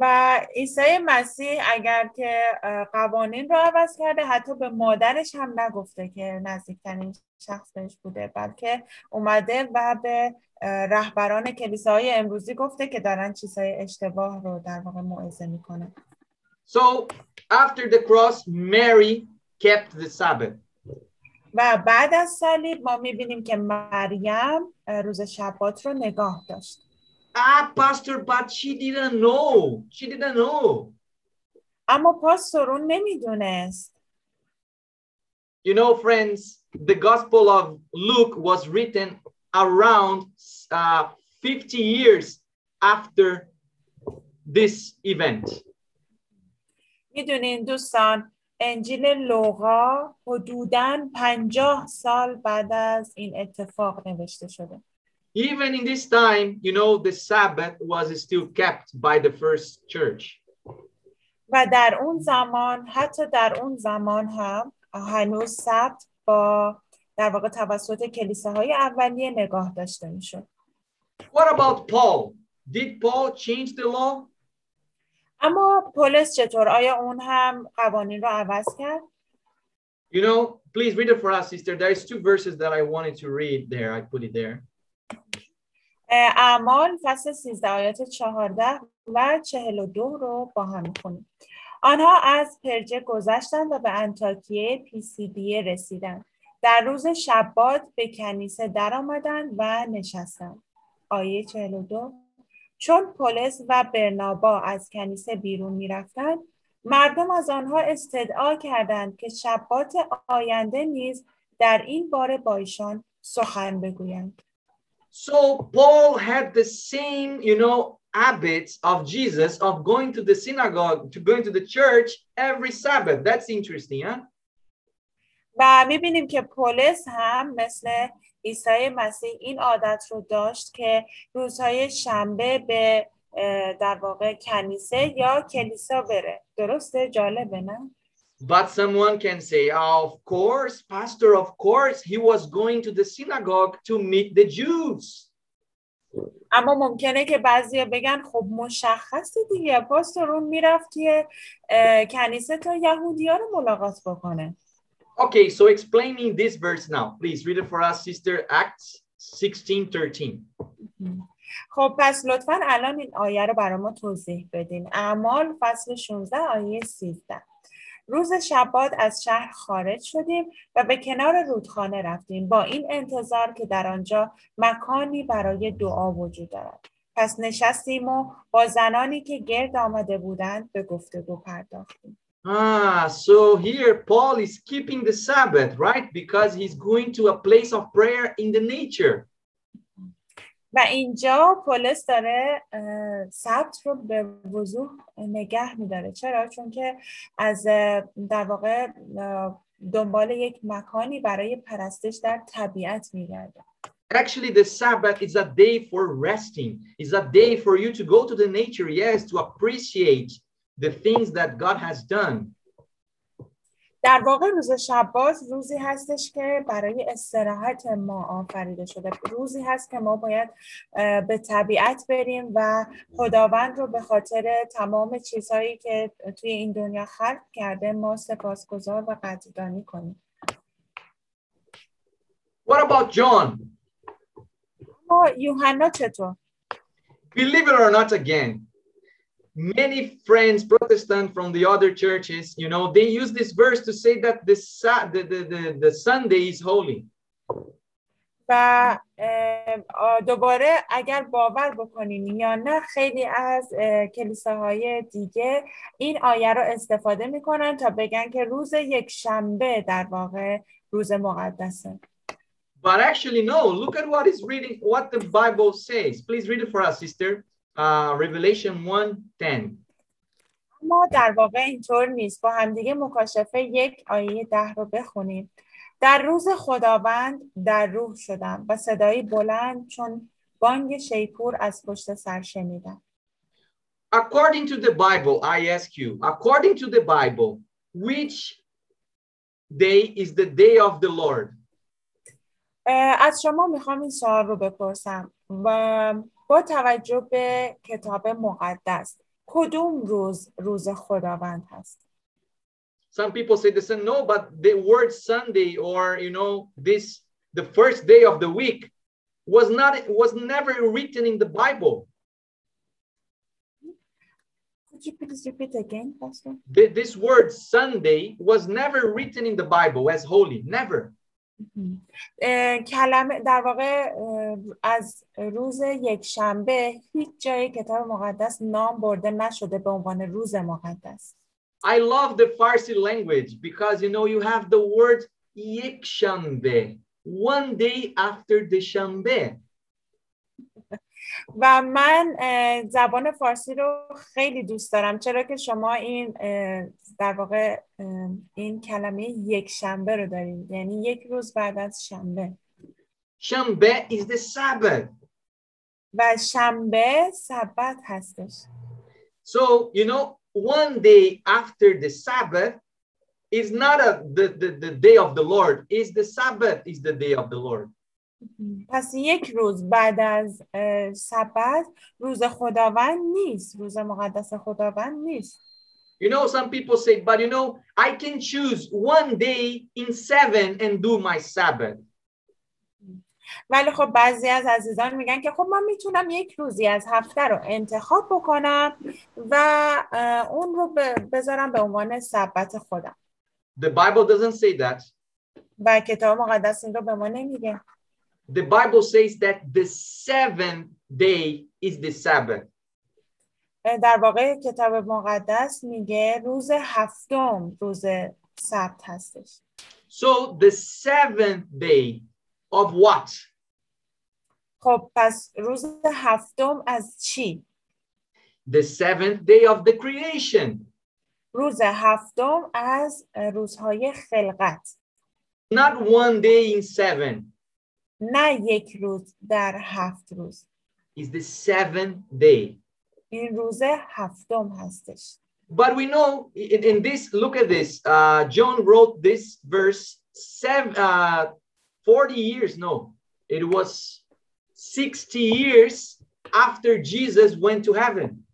و عیسی مسیح اگر که اه، قوانین رو عوض کرده حتی به مادرش هم نگفته که نزدیکترین شخص بهش بوده بلکه اومده و به اه، رهبران کلیساهای امروزی گفته که دارن چیزهای اشتباه رو در واقع موعظه میکنن So after the cross, Mary kept the Sabbath. و بعد از صلیب ما میبینیم که مریم اه، روز شبات رو نگاه داشت Ah, Pastor, but she didn't know. She didn't know. اما پاستور اون نمیدونست You know, friends, the Gospel of Luke was written around uh, 50 years after this event. می‌دونین دوستان انجیل لوقا حدوداً پنجاه سال بعد از این اتفاق نوشته شده Even in this time, you know, the Sabbath was still kept by the first church. و در اون زمان حتی در اون زمان هم هنوز سبت با در واقع توسط کلیساهای اولیه نگاه داشته می‌شد What about Paul? Did Paul change the law? اما پولس چطور آیا اون هم قوانین رو عوض کرد You know, please read it for us, sister. There's two verses that I wanted to read there. I put it there. اعمال فصل 13 آیات 14 و 42 رو با هم می‌خونیم آنها از پرجه گذشتند و به انطاکیه پیسیدیه رسیدند در روز شبات به کنیسه درآمدند و نشستند آیه 42 چون پولس و برنابا از کنیسه بیرون می‌رفتند مردم از آنها استدعا کردند که شبات آینده نیز در این باره با ایشان سخن بگویند So Paul had the same, you know, habits of Jesus of going to the synagogue, to going to the church every Sabbath. That's interesting, huh? و می‌بینیم که پولس هم مثل عیسی مسیح این عادت رو داشت که روزهای شنبه به در واقع کنیسه یا کلیسا بره. درسته؟ جالبه نه؟ But someone can say, "Oh, of course, pastor, of course, he was going to the synagogue to meet the Jews. اما ممکنه که بعضیا بگن خب مشخصه دیگه پاستور اون می‌رفت که کنیسه تا یهودی ها رو ملاقات بکنه. Okay, so explaining this verse now, please read it for us, sister. Acts 16 13. خب پس لطفا الان این آیه رو برای ما توضیح بدین. اعمال فصل 16 آیه 13 روز شبات از شهر خارج شدیم و به کنار رودخانه رفتیم. با این انتظار که در آنجا مکانی برای دعا وجود دارد. پس نشستیم و با زنانی که گرد آمده بودند به گفتگو پرداختیم. Ah, so here Paul is keeping the Sabbath, right? Because he's going to a place of prayer in the nature. و اینجا پولس داره اه، سبت رو به وضوح نگه میداره چرا؟ چون که از اه، در واقع اه، دنبال یک مکانی برای پرستش در طبیعت میگرده Actually, the Sabbath is a day for resting. It's a day for you to go to the nature, yes, to appreciate the things that God has done. در واقع روز شباز روزی هستش که برای استراحت ما آفریده شده روزی هست که ما باید به طبیعت بریم و خداوند رو به خاطر تمام چیزهایی که توی این دنیا خلق کرده ما سپاسگزار و قدردانی کنیم What about John? یوحنا چطور؟ Believe it or not, again, many friends, Protestant from the other churches, you know, they use this verse to say that the, Sa- the, the, the, the Sunday is holy. و اه، آ، دوباره اگر باور بکنین یا نه خیلی از اه، کلیساهای دیگه این آیه رو استفاده میکنن تا بگن که روز یک شنبه در واقع روز مقدسه But actually, no. Look at what is reading, what the Bible says. Please read it for us, sister. Uh, Revelation 1:10. اما در واقع اینطور نیست با همدیگه مکاشفه یک آیه ده رو بخونیم در روز خداوند در روح شدم و صدایی بلند چون بانگ شیپور از پشت سر شنیدم According to the Bible, I ask you, according to the Bible, which day is the day of the Lord? از شما می‌خوام این سوال رو بپرسم و با توجه به کتاب مقدس کدوم روز روز خداوند هست Some people say this, and no, but the word Sunday or you know this the first day of the week was not was never written in the Bible. Could you please repeat again, Pastor? The- this word Sunday was never written in the Bible as holy, never. کلمه در واقع از روز یک شنبه هیچ جای کتاب مقدس نام برده نشده به عنوان روز مقدس. I love the Farsi language because you know you have the word یک شنبه one day after the شنبه. و من زبان فارسی رو خیلی دوست دارم چرا که شما این در واقع این کلمه یک شنبه رو دارید یعنی یک روز بعد از شنبه Shanbe is the Sabbath. و شنبه سبت هستش So, you know, one day after the Sabbath is not a the, the, the day of the Lord, is the Sabbath is the day of the Lord. پس یک روز بعد از سبت روز خداوند نیست روز مقدس خداوند نیست You know, some people say, but you know, I can choose one day in seven and do my Sabbath. ولی خب بعضی از عزیزان میگن که خب من می‌تونم یک روزی از هفته رو انتخاب بکنم و اون رو بذارم به عنوان سبت خودم The Bible doesn't say that. و کتاب مقدس این رو به ما نمیگه The Bible says that the seventh day is the Sabbath. اه، در واقع کتاب مقدس میگه روز هفتم روز سبت هستش So the seventh day of what? خب پس روز هفتم از چی؟ The seventh day of the creation. روز هفتم از اه، روزهای خلقت Not one day in seven. نه یک روز در هفت روز Is the seventh day. این روز هفتم هستش But we know in, in this, look at this. Uh, John wrote this verse seven, uh, 40 years. No, it was 60 years after Jesus went to heaven.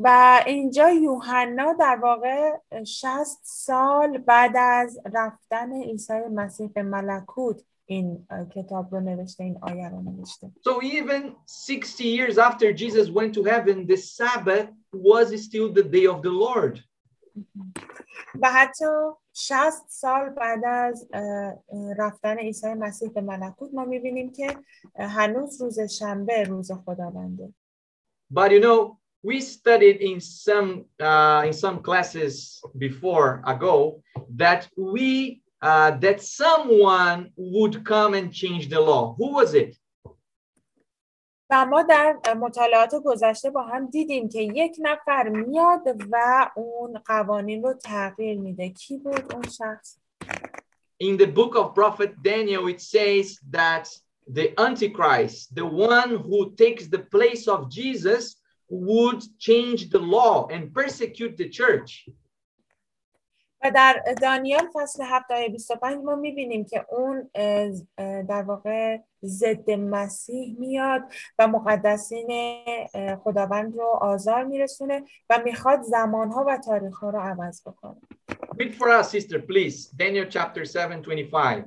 و اینجا یوحنا در واقع 60 سال بعد از رفتن عیسی مسیح به ملکوت این اه، کتاب رو نوشته این آیه رو نوشته So even 60 years after Jesus went to heaven, the Sabbath was still the day of the Lord. و حتی 60 سال بعد از اه، اه، رفتن عیسی مسیح به ملکوت ما میبینیم که اه، هنوز روز شنبه روز خداونده But you know, we studied in some uh, in some classes before ago that we uh, that someone would come and change the law. Who was it? و ما در مطالعات گذشته با هم دیدیم که یک نفر میاد و اون قوانین رو تغییر میده کی بود اون شخص In the book of prophet Daniel, it says that the Antichrist, the one who takes the place of Jesus, would change the law and persecute the church. و در دانیال فصل 7 آیه 25 ما می‌بینیم که اون در واقع ضد مسیح میاد و مقدسین خداوند رو آزار میرسونه و می‌خواد زمانها و تاریخها رو عوض بکنه Read for us, sister, please. Daniel chapter 7, 25.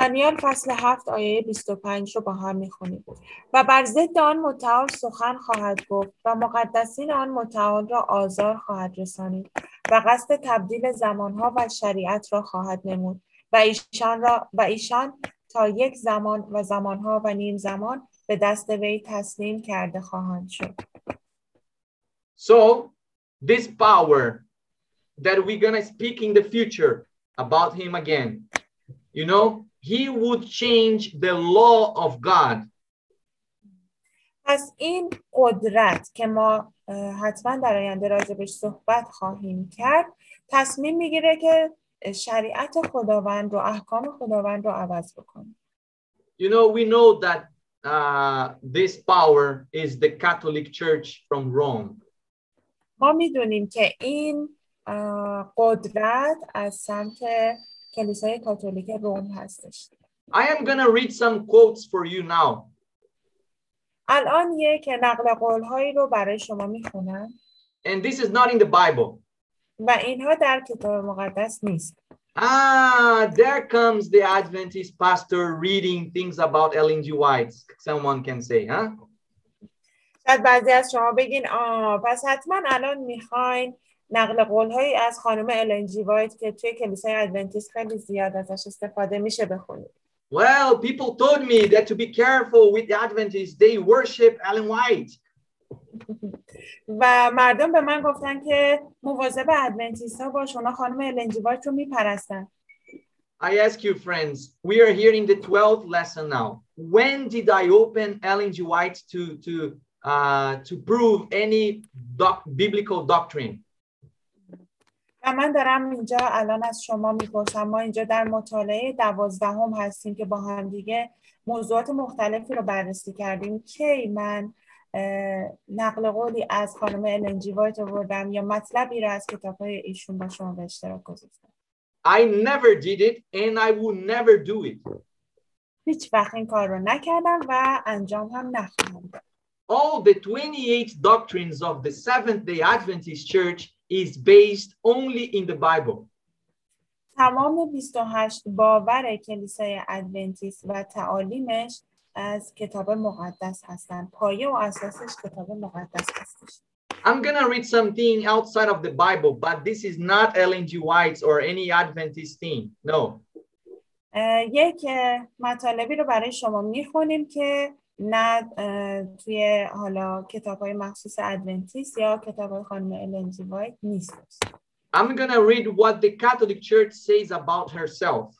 دانیال فصل 7 آیه 25 رو با هم می‌خونیم و بر ضد آن متعال سخن خواهد گفت و مقدسین آن متعال را آزار خواهد رسانید و قصد تبدیل زمانها و شریعت را خواهد نمود و ایشان را و ایشان تا یک زمان و زمانها و نیم زمان به دست وی تسلیم کرده خواهند شد So, this power that we're to speak in the future about him again, you know, he would change the law of God. پس این قدرت که ما حتما در آینده راجبش صحبت خواهیم کرد تصمیم می‌گیره که شریعت خداوند رو احکام خداوند رو عوض بکنه You know, we know that uh, this power is the Catholic Church from Rome. ما می‌دونیم که این قدرت از سمت کلیسای کاتولیک روم هستش I am going to read some quotes for you now. الان یک نقل قول هایی رو برای شما می‌خونم And this is not in the Bible. و اینها در کتاب مقدس نیست Ah, there comes the Adventist pastor reading things about Ellen G. White. Someone can say, huh? شاید بعضی از شما بگین آه پس حتما الان می‌خواین نقل قول هایی از خانم النجی وایت که توی کلیسای ادونتیست خیلی زیاد ازش استفاده میشه بخونید Well, people told me that to be careful with the Adventists, they worship Ellen White. و مردم به من گفتن که مواظب ادونتیست ها باش اونا خانم النجی وایت رو میپرستن I ask you, friends, we are here in the 12th lesson now. When did I open Ellen G. White to, to, uh, to prove any doc- biblical doctrine? و من دارم اینجا الان از شما می‌پرسم ما اینجا در مطالعه دوازدهم هستیم که با هم دیگه موضوعات مختلفی رو بررسی کردیم. کی من نقل قولی از خانم النجی وایت آوردم یا مطلبی رو از کتاب های ایشون با شما به اشتراک گذاشتم؟ I never did it and I will never do it. هیچ وقت این کار رو نکردم و انجام هم نخواهم داد. All the 28 doctrines of the Seventh day Adventist Church is based only in the Bible. تمام 28 باور کلیسای ادونتیست و تعالیمش از کتاب مقدس هستند پایه و اساسش کتاب مقدس هستش I'm going to read something outside of the Bible, but this is not Ellen G. White's or any Adventist thing. No. اه، یک اه، مطالبی رو برای شما میخونیم که نه توی حالا کتاب های مخصوص ادونتیست یا کتاب های خانم الن جی وایت نیست I'm to read what the Catholic Church says about herself.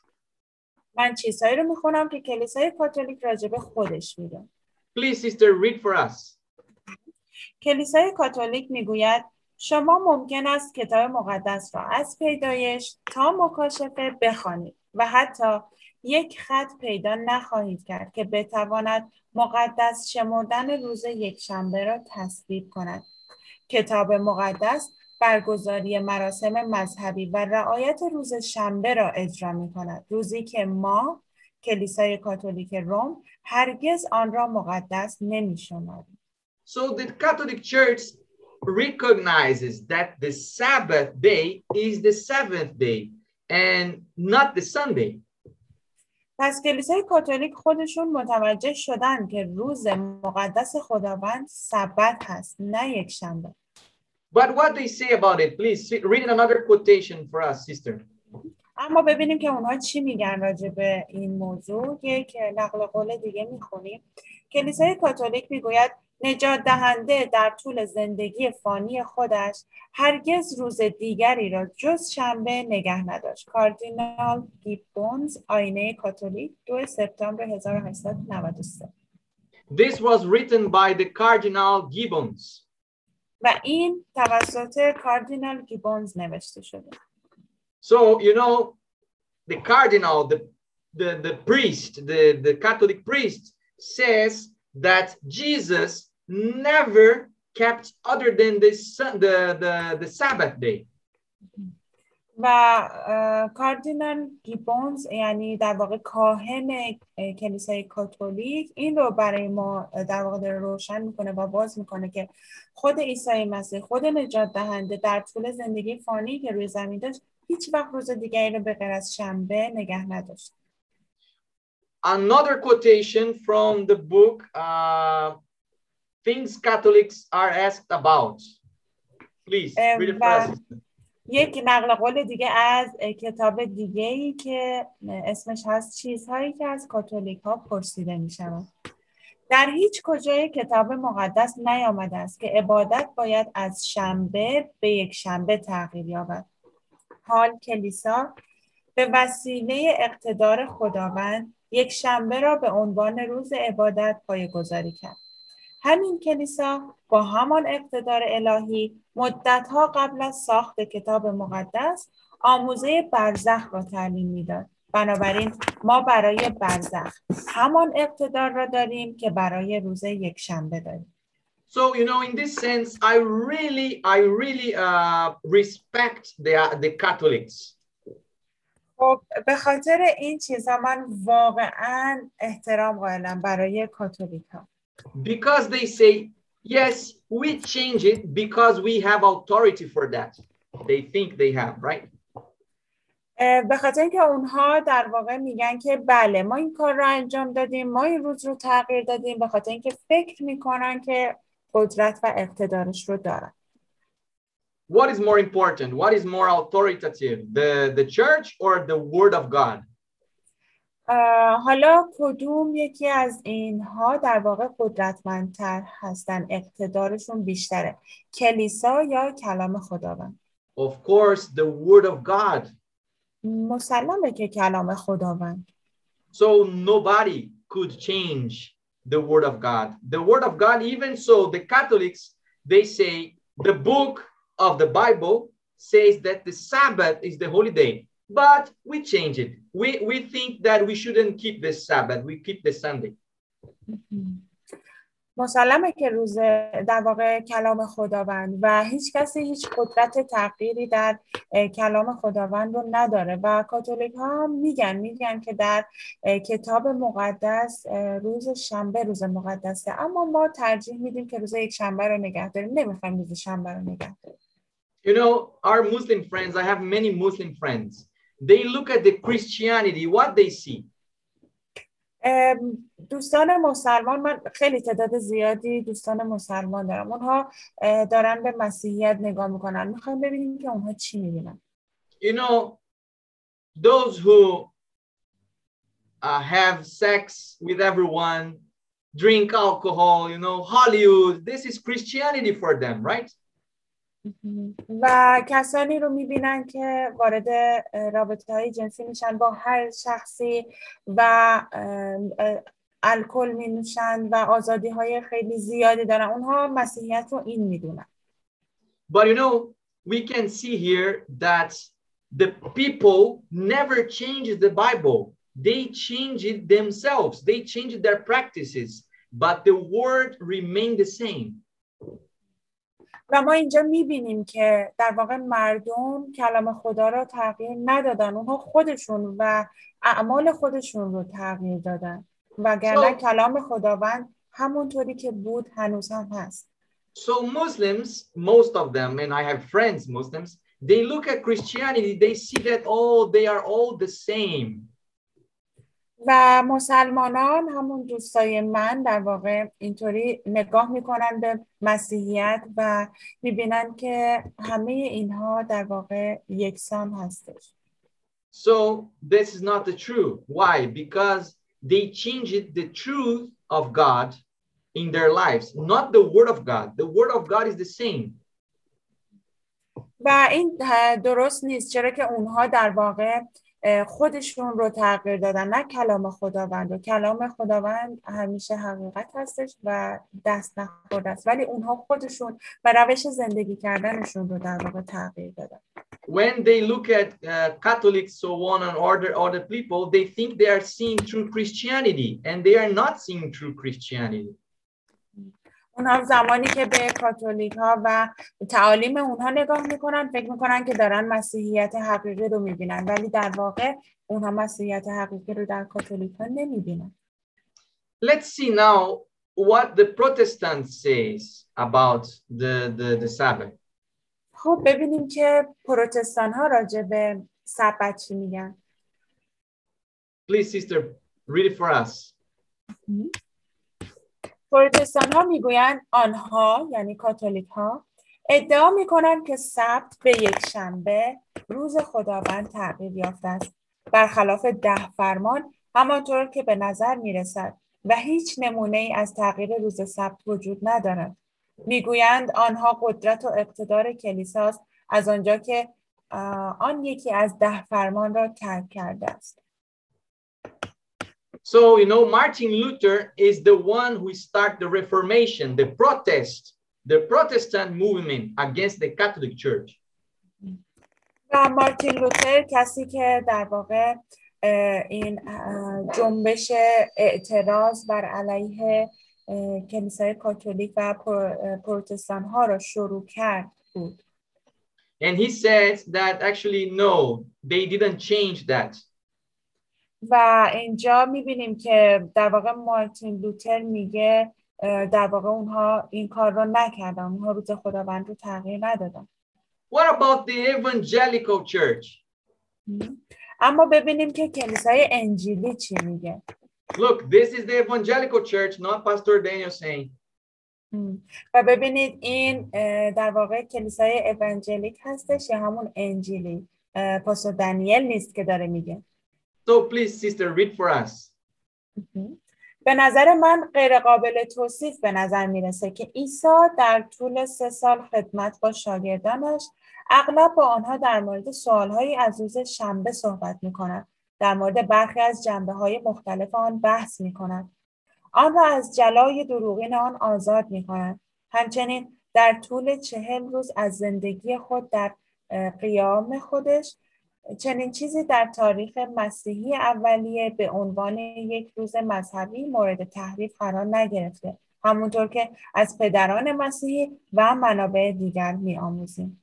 من چیزهایی رو می‌خونم که کلیسای کاتولیک راجع به خودش میگه Please, sister, read for us. کلیسای کاتولیک می‌گوید شما ممکن است کتاب مقدس را از پیدایش تا مکاشفه بخوانید و حتی یک خط پیدا نخواهید کرد که بتواند مقدس شمردن روز یکشنبه را تصویب کند. کتاب مقدس برگزاری مراسم مذهبی و رعایت روز شنبه را اجرا می کند. روزی که ما کلیسای کاتولیک روم هرگز آن را مقدس نمی شماریم. So the Catholic Church recognizes that the Sabbath day is the seventh day and not the Sunday. پس کلیسای کاتولیک خودشون متوجه شدن که روز مقدس خداوند سبت هست نه یک شنبه. But what they say about it, please read another quotation for us, sister. اما ببینیم که اونها چی میگن راجع به این موضوع. یک نقل قول دیگه می‌خونیم. کلیسای کاتولیک می‌گوید نجات دهنده در طول زندگی فانی خودش هرگز روز دیگری را جز شنبه نگه نداشت. کاردینال گیبونز آینه کاتولیک 2 سپتامبر 1893 This was written by the Cardinal Gibbons. و این توسط کاردینال گیبونز نوشته شده. So, you know, the cardinal, the, the, the priest, the, the Catholic priest says that Jesus never kept other than the, the, the, the Sabbath day. و کاردینال گیبونز یعنی در واقع کاهن اه، کلیسای کاتولیک این رو برای ما در واقع داره روشن می‌کنه و باز می‌کنه که خود عیسی مسیح خود نجات دهنده در طول زندگی فانی که روی زمین داشت هیچ وقت روز دیگری رو به غیر از شنبه نگه نداشت Another quotation from the book, uh, Things Catholics Are Asked About. Please read it us. یک نقل قول دیگه از کتاب دیگه ای که اسمش هست چیزهایی که از کاتولیک ها پرسیده می شود. در هیچ کجای کتاب مقدس نیامده است که عبادت باید از شنبه به یک شنبه تغییر یابد. حال کلیسا به وسیله اقتدار خداوند یک شنبه را به عنوان روز عبادت پایه‌گذاری کرد. همین کلیسا با همان اقتدار الهی مدتها قبل از ساخت کتاب مقدس آموزه برزخ را تعلیم می‌داد. بنابراین ما برای برزخ همان اقتدار را داریم که برای روز یک شنبه داریم. So, you know, in this sense, I really, I really uh, respect the, the Catholics. خب به خاطر این چیزها من واقعا احترام قائلم برای کاتولیک ها. because they say, yes, we change it because we have authority for that. They think they have, right? اه، به خاطر اینکه اونها در واقع میگن که بله ما این کار رو انجام دادیم ما این روز رو تغییر دادیم به خاطر اینکه فکر میکنن که قدرت و اقتدارش رو دارن What is more important? What is more authoritative, the, the church or the word of God? حالا کدوم یکی از اینها در واقع قدرتمندتر هستن اقتدارشون بیشتره کلیسا یا کلام خداوند Of course, the word of God. مسلمه که کلام خداوند So nobody could change the word of God. The word of God, even so, the Catholics, they say the book of the Bible says that the Sabbath is the holy day, but we change it. We, we think that we shouldn't keep the Sabbath, we keep the Sunday. مسلمه که روز در واقع کلام خداوند و هیچ کسی هیچ قدرت تغییری در اه، کلام خداوند رو نداره و کاتولیک ها هم میگن میگن که در اه، کتاب مقدس اه، روز شنبه روز مقدسه اما ما ترجیح میدیم که روز یک شنبه رو نگه داریم نمی‌خوایم روز شنبه رو نگه داریم You know, our Muslim friends, I have many Muslim friends. They look at the Christianity, what they see. ام، دوستان مسلمان من خیلی تعداد زیادی دوستان مسلمان دارم اونها اه، دارن به مسیحیت نگاه میکنن میخوایم ببینیم که اونها چی میبینن You know, those who uh, have sex with everyone, drink alcohol, you know, Hollywood, this is Christianity for them, right? و کسانی رو می‌بینن که وارد رابطه های جنسی میشن با هر شخصی و الکل می نوشن و آزادی های خیلی زیادی دارن اونها مسیحیت رو این می‌دونن But you know, we can see here that the people never change the Bible. They change it themselves. They change their practices, but the word remained the same. و ما اینجا می‌بینیم که در واقع مردم کلام خدا رو تغییر ندادن. اونها خودشون و اعمال خودشون رو تغییر دادن. وگرنه So- کلام خداوند همونطوری که بود هنوز هم هست. So Muslims, most of them, and I have friends Muslims, they look at Christianity, they see that oh, they are all the same. و مسلمانان همون دوستای من در واقع اینطوری نگاه می‌کنن به مسیحیت و می‌بینن که همه اینها در واقع یکسان هستش So this is not the truth. Why? Because they changed the truth of God in their lives, not the word of God. The word of God is the same. و این درست نیست چرا که اونها در واقع خودشون رو تغییر دادن نه کلام خداوند و کلام خداوند همیشه حقیقت هستش و دست نخورده است ولی اونها خودشون و روش زندگی کردنشون رو در واقع تغییر دادن When they look at uh, Catholics, so on, and other other people, they think they are seeing true Christianity, and they are not seeing true Christianity. اونها زمانی که به کاتولیک ها و تعالیم اونها نگاه می‌کنن فکر می‌کنن که دارن مسیحیت حقیقی رو می‌بینن ولی در واقع اونها مسیحیت حقیقی رو در کاتولیک ها نمی‌بینن Let's see now what the Protestant says about the, the, the Sabbath. خب ببینیم که پروتستان ها راجع به سبت چی میگن Please, sister, read it for us. پروتستان ها می‌گویند آنها یعنی کاتولیک ها ادعا می‌کنند که سبت به یک شنبه روز خداوند تغییر یافته است. برخلاف ده فرمان همانطور که به نظر می‌رسد و هیچ نمونه ای از تغییر روز سبت وجود ندارد. می‌گویند آنها قدرت و اقتدار کلیساست از آنجا که آن یکی از ده فرمان را ترک کرده است. So, you know, Martin Luther is the one who started the Reformation, the protest, the Protestant movement against the Catholic Church. و مارتین لوتر کسی که در واقع اه، این اه، جنبش اعتراض بر علیه اه، کلیسای کاتولیک و پر- اه، پروتستان ها را شروع کرد بود And he says that actually, no, they didn't change that. و اینجا می‌بینیم که در واقع مارتین لوتر میگه در واقع اونها این کار را نکردن. اونها روز خداوند رو تغییر ندادن. What about the evangelical church? اما ببینیم که کلیسای انجیلی چی میگه. Look, this is the evangelical church, not Pastor Daniel saying. و ببینید این در واقع کلیسای اونجلیک هستش یا همون انجیلی. پاسtor دانیل نیست که داره میگه. So please, sister, read for us. به نظر من غیر قابل توصیف به نظر می‌رسه که عیسی در طول سه سال خدمت با شاگردانش اغلب با آنها در مورد سوالهایی از روز شنبه صحبت می‌کند. در مورد برخی از جنبه های مختلف آن بحث می‌کند. آن را از جلای دروغین آن آزاد می‌کند. همچنین در طول چهل روز از زندگی خود در قیام خودش چنین چیزی در تاریخ مسیحی اولیه به عنوان یک روز مذهبی مورد تحریف قرار نگرفته همونطور که از پدران مسیحی و منابع دیگر می آموزیم.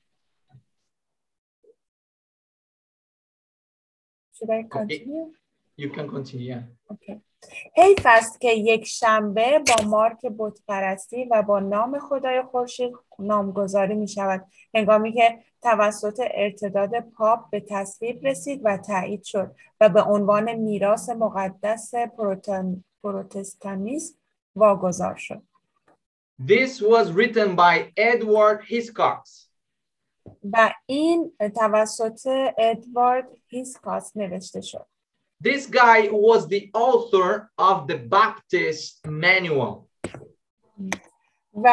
Should I continue? You can continue. Okay. حیف است که یک شنبه با مارک بتپرستی و با نام خدای خورشید نامگذاری می شود هنگامی که توسط ارتداد پاپ به تصویب رسید و تایید شد و به عنوان میراث مقدس پروتن- پروتستانیسم واگذار شد This was written by Edward Hiscox. و این توسط ادوارد هیسکاس نوشته شد This guy was the author of the Baptist Manual. و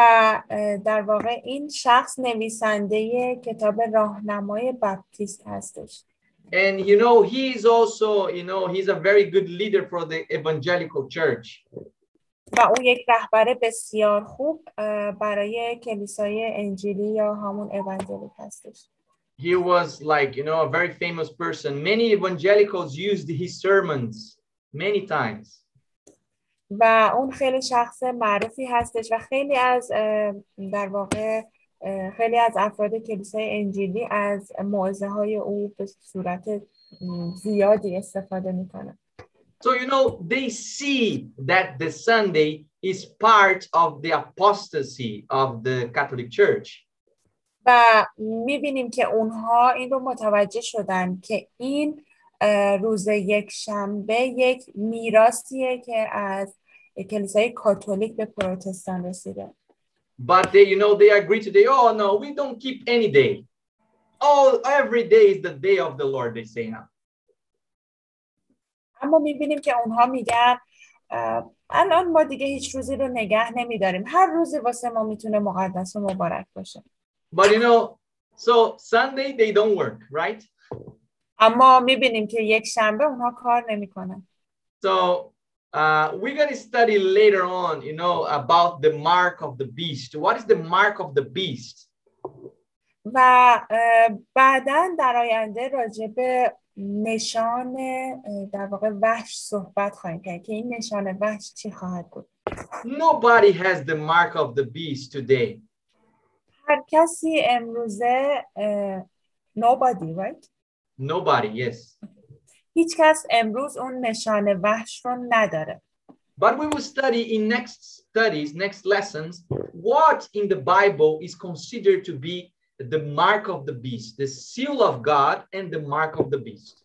در واقع این شخص نویسنده کتاب راهنمای بپتیست هستش And you know, he is also, you know, he's a very good leader for the evangelical church. و او یک رهبر بسیار خوب برای کلیسای انجیلی یا همون اونجلیک هستش He was like, you know, a very famous person. Many evangelicals used his sermons many times. و اون خیلی شخص معروفی هستش و خیلی از در واقع خیلی از افراد کلیسای انجیلی از موعظه های او به صورت زیادی استفاده می‌کنه So, you know, they see that the Sunday is part of the apostasy of the Catholic Church. و می‌بینیم که اونها این رو متوجه شدن که این روز یک شنبه یک میراثیه که از کلیسای کاتولیک به پروتستان رسیده But they, you know, they agree today, oh no, we don't keep any day. All every day is the day of the Lord, they say now. اما می‌بینیم که اونها میگن اه، الان ما دیگه هیچ روزی رو نگه نمیداریم هر روزی واسه ما می‌تونه مقدس و مبارک باشه But you know, so Sunday they don't work, right? اما می‌بینیم که یک شنبه اونها کار نمی‌کنن So uh, we're going to study later on, you know, about the mark of the beast. What is the mark of the beast? و بعدا در آینده راجع به نشان در واقع وحش صحبت خواهیم کرد که این نشان وحش چی خواهد بود Nobody has the mark of the beast today. هر کسی امروزه nobody right Nobody, yes. هیچ کس امروز اون نشان وحش رو نداره But we will study in next studies, next lessons, what in the Bible is considered to be the mark of the beast, the seal of God and the mark of the beast.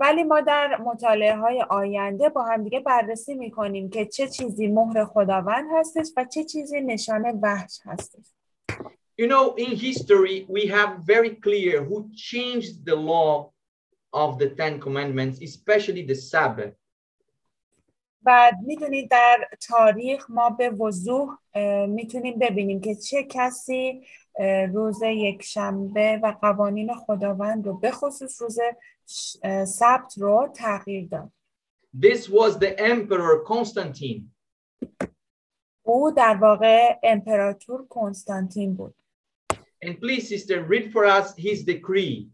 ولی ما در مطالعه های آینده با هم دیگه بررسی میکنیم که چه چیزی مهر خداوند هستش و چه چیزی نشان وحش هستش You know, in history, we have very clear who changed the law of the Ten Commandments, especially the Sabbath. بعد می‌دونید در تاریخ ما به وضوح می‌تونیم ببینیم که چه کسی روز یک شنبه و قوانین خداوند رو به خصوص روز سبت رو تغییر داد This was the Emperor Constantine. او در واقع امپراتور کنستانتین بود And please, sister, read for us his decree.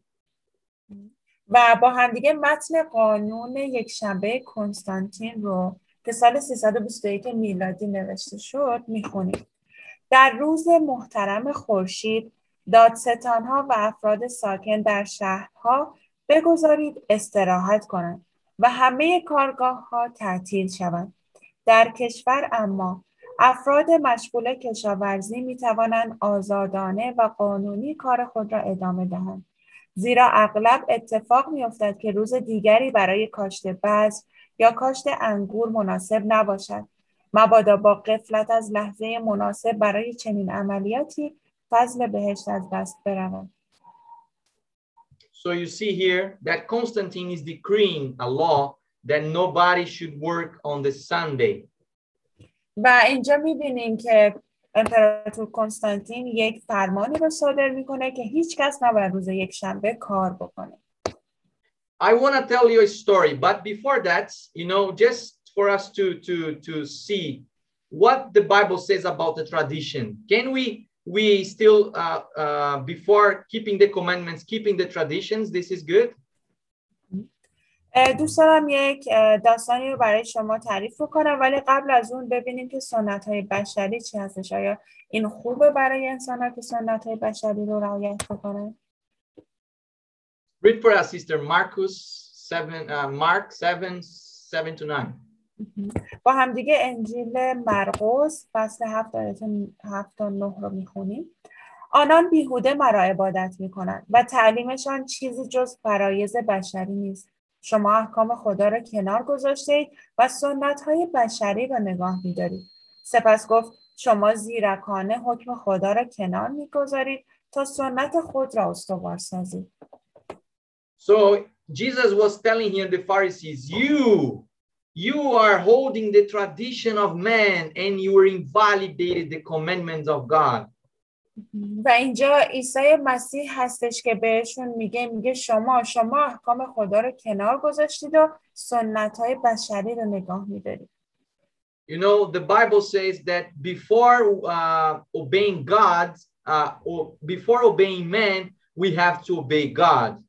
و با همدیگه متن قانون یک شنبه کنستانتین رو که سال 321 میلادی نوشته شد می‌خونیم در روز محترم خورشید دادستانها و افراد ساکن در شهرها بگذارید استراحت کنند و همه کارگاه ها تعطیل شوند. در کشور اما افراد مشغول کشاورزی می توانند آزادانه و قانونی کار خود را ادامه دهند. زیرا اغلب اتفاق می افتد که روز دیگری برای کاشت بذر یا کاشت انگور مناسب نباشد مبادا با قفلت از لحظه مناسب برای چنین عملیاتی فضل بهشت از دست برود So you see here that Constantine is decreeing a law that nobody should work on the Sunday. و اینجا می‌بینیم که امپراتور کنستانتین یک فرمانی رو صادر میکنه که هیچ کس نباید روز یک شنبه کار بکنه I want to tell you a story, but before that, you know, just for us to to to see what the Bible says about the tradition. Can we we still uh, uh, before keeping the commandments, keeping the traditions? This is good. دوست دارم یک داستانی رو برای شما تعریف کنم ولی قبل از اون ببینیم که سنت های بشری چی هستش. آیا این خوبه برای انسان که سنت های بشری رو رعایت بکنن؟ Read for us, Sister Marcus 7, uh, Mark 7, 7 to 9. با همدیگه انجیل مرقس فصل 7 7 تا 9 رو می‌خونیم. آنان بیهوده مرا عبادت می‌کنند و تعلیمشان چیزی جز فرایز بشری نیست. شما احکام خدا را کنار گذاشته و سنت های بشری را نگاه میدارید سپس گفت شما زیرکانه حکم خدا را کنار می‌گذارید تا سنت خود را استوار سازید So Jesus was telling here the Pharisees, you, you are holding the tradition of man and you are invalidated the commandments of God. و اینجا عیسی مسیح هستش که بهشون میگه میگه شما شما احکام خدا رو کنار گذاشتید و سنت های بشری رو نگاه میدارید You know, the Bible says that before uh, obeying God, uh, or before obeying man, we have to obey God.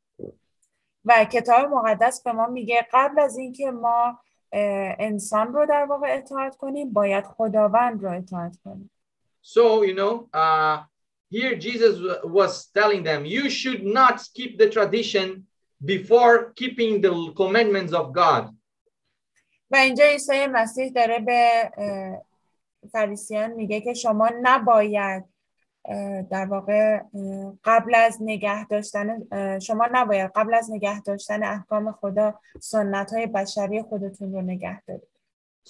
و کتاب مقدس به ما میگه قبل از اینکه ما انسان رو در واقع اطاعت کنیم باید خداوند رو اطاعت کنیم So, you know, uh, here Jesus was telling them, you should not keep the tradition before keeping the commandments of God. و اینجا عیسی مسیح داره به فریسیان میگه که شما نباید در واقع قبل از نگه داشتن شما نباید قبل از نگه داشتن احکام خدا سنت های بشری خودتون رو نگه دارید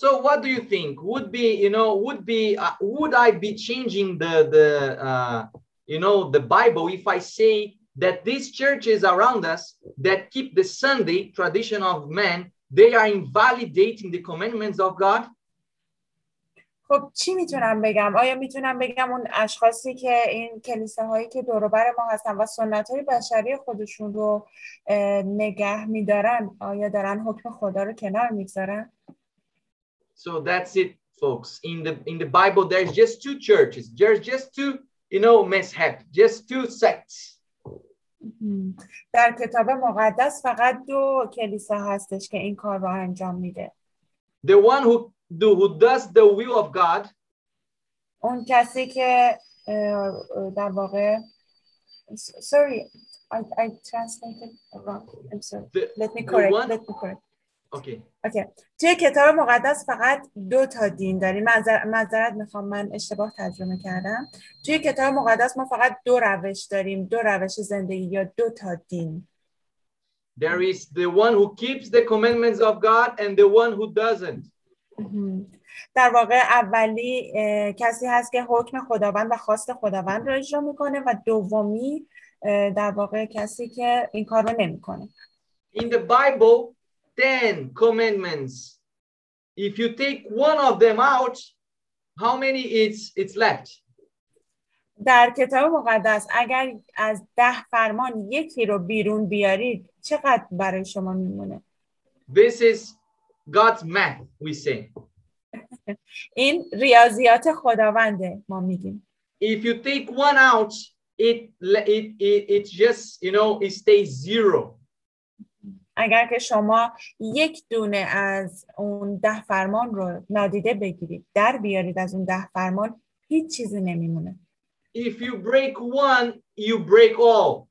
So what do you think? Would be, you know, would be, uh, would I be changing the, the, uh, you know, the Bible if I say that these churches around us that keep the Sunday tradition of man, they are invalidating the commandments of God? خب چی می‌تونم بگم؟ آیا می‌تونم بگم اون اشخاصی که این کلیسه هایی که دوروبر ما هستن و سنت های بشری خودشون رو نگه میدارن آیا دارن حکم خدا رو کنار می‌گذارن؟ So that's it, folks. In the in the Bible, there's just two churches. There's just two you know, mezheb, just two sects. مهم. در کتاب مقدس فقط دو کلیسا هستش که این کار رو انجام میده The one who do, who does the will of God اون کسی که اه، اه، در واقع sorry I, I translated wrong I'm sorry the, let me the correct one let me correct Okay okay. توی کتاب مقدس فقط دو تا دین داریم. معذر- معذرت می‌خوام من اشتباه ترجمه کردم. توی کتاب مقدس ما فقط دو روش داریم. دو روش زندگی یا دو تا دین. There is the one who keeps the commandments of God and the one who doesn't. در واقع اولی کسی هست که حکم خداوند و خواست خداوند رو اجرا می‌کنه و دومی در واقع کسی که این کار رو نمی‌کنه. In the Bible 10 commandments if you take one of them out how many it's it's left در کتاب مقدس اگر از ده فرمان یکی رو بیرون بیارید چقدر برای شما میمونه this is God's math we say این ریاضیات خداونده ما میگیم if you take one out it it it, it just you know it stays zero اگر که شما یک دونه از اون ده فرمان رو نادیده بگیرید در بیارید از اون ده فرمان هیچ چیزی نمیمونه. If you break one you break all.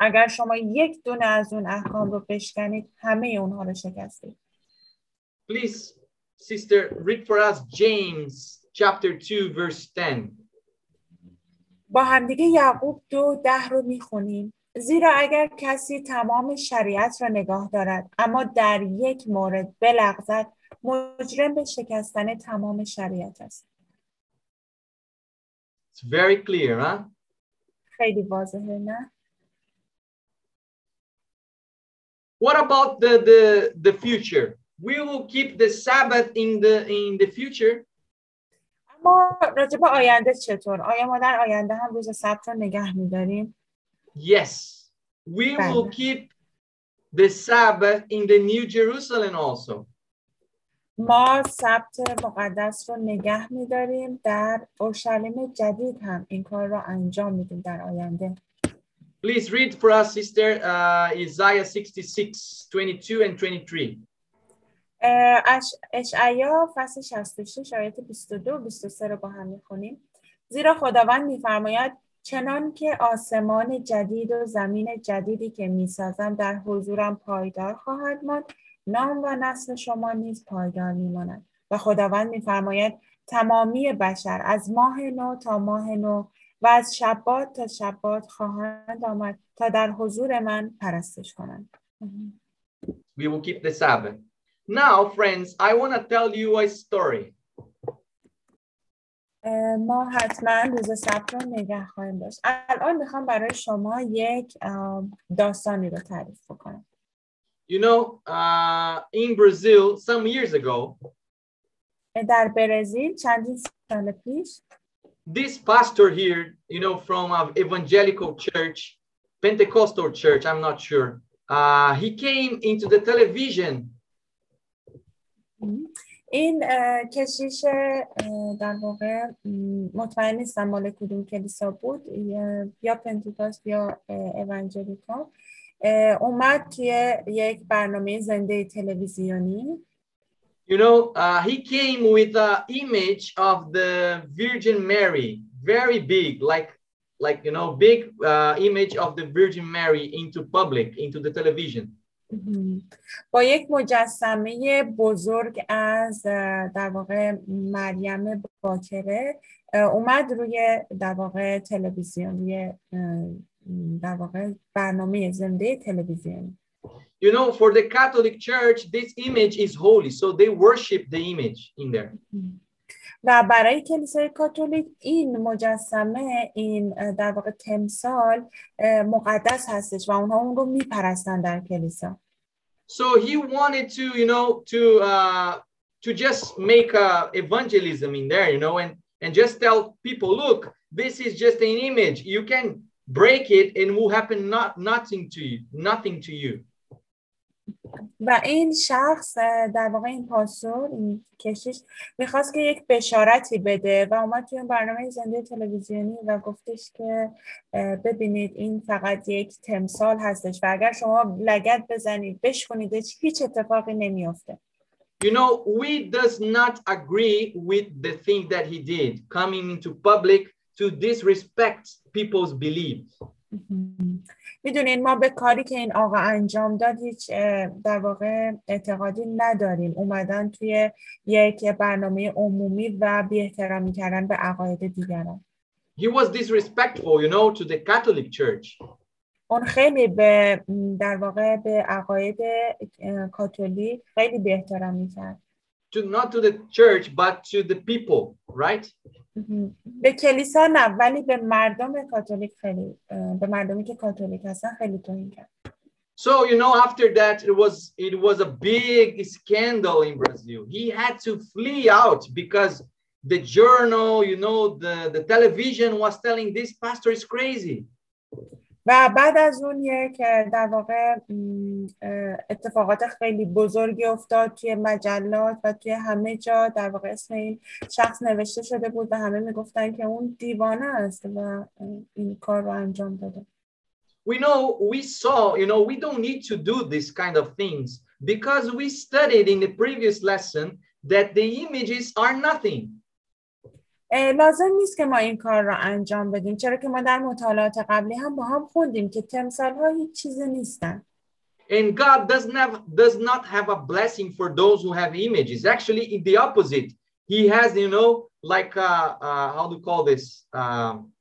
اگر شما یک دونه از اون احکام رو بشکنید همه اونها رو شکستید. Please sister read for us James chapter 2 verse 10 با همدیگه یعقوب دو ده رو می‌خونیم. زیرا اگر کسی تمام شریعت را نگاه دارد اما در یک مورد بلغزد مجرم به شکستن تمام شریعت است. It's very clear huh? خیلی واضحه نه؟ What about the the the future? We will keep the sabbath in the in the future. اما راجع به آینده چطور؟ آیا ما در آینده هم روز سبت رو نگه میداریم؟ Yes. We will Right. keep the sabbath in the new jerusalem also. ما سبت مقدس رو نگه میداریم در اورشلیم جدید هم. این کار رو انجام میدیم در آینده. Please read for us sister uh, isaiah 66 22 and 23 اه، اش... اشعیا فصل 66 آیات 22 و 23 رو با هم می‌خونیم. زیرا خداوند میفرماید چنان که آسمان جدید و زمین جدیدی که می‌سازم در حضورم پایدار خواهد ماند. نام و نسل شما نیز پایدار میماند. و خداوند میفرماید تمامی بشر از ماه نو تا ماه نو و از شبات تا شبات خواهند آمد تا در حضور من پرستش کنند. We will keep the sabbath. Now friends i want to tell you a story. ما حتما روز سبت رو نگه خواهیم داشت الان میخوام برای شما یک ام، داستانی رو تعریف بکنم you know uh, in brazil some years ago در برزیل چندین سال پیش this pastor here you know from an evangelical church pentecostal church i'm not sure uh, he came into the television این اه، کشیش اه، در واقع م، مطمئن نیستم مال کدوم کلیسا بود یا- یا پنتیکاست یا اه، اونجلیکا اه، اومد توی یک برنامه زنده تلویزیونی you know uh, he came with an image of the virgin mary very big like like you know big uh, image of the virgin mary into public into the television مهم. با یک مجسمه بزرگ از در واقع مریم باکره اومد روی در واقع تلویزیون روی در واقع برنامه زنده تلویزیون. You know for the catholic church this image is holy so they worship the image in there. و برای کلیسای کاتولیک این مجسمه این اه، در واقع تمثال اه، مقدس هستش و اونها اون رو میپرستن در کلیسا so he wanted to you know to uh to just make a evangelism in there you know and and just tell people look this is just an image you can break it and will happen not nothing to you nothing to you و این شخص در واقع این پاسور این کشیش می‌خواست که یک بشارتی بده و اومد توی برنامه زنده تلویزیونی و گفتش که ببینید این فقط یک تمثال هستش و اگر شما لگت بزنید بشکنید هیچ اتفاقی نمیافته You know, we does not agree with the thing that he did, coming into public to disrespect people's beliefs. می‌دونین ما به کاری که این آقا انجام داد هیچ در واقع اعتقادی نداریم. اومدن توی یک برنامه عمومی و بی احترامی کردن به عقاید دیگران. He was disrespectful, you know, to the Catholic Church. اون خیلی به در واقع به عقاید کاتولیک خیلی بی احترامی کرد. To not to the church, but to the people, right? به کلیسا نه ولی به مردم کاتولیک خیلی به مردمی که کاتولیک هستن خیلی توهین کرد So you know, after that, it was it was a big scandal in Brazil. He had to flee out because the journal, you know, the the television was telling this pastor is crazy. و بعد از اون یک در واقع اتفاقات خیلی بزرگی افتاد توی مجلات و توی همه جا در واقع اسم این شخص نوشته شده بود و همه می‌گفتن که اون دیوانه است و این کار رو انجام داده We know, we saw, you know, we don't need to do this kind of things because we studied in the previous lesson that the images are nothing. لازم نیست که ما این کار را انجام بدیم چرا که ما در مطالعات قبلی هم با هم خوندیم که تمثال ها هیچ چیزی نیستن And God does not, does not have a blessing for those who have images. Actually, in the opposite, He has, you know, like, uh, uh, how to call this? Um,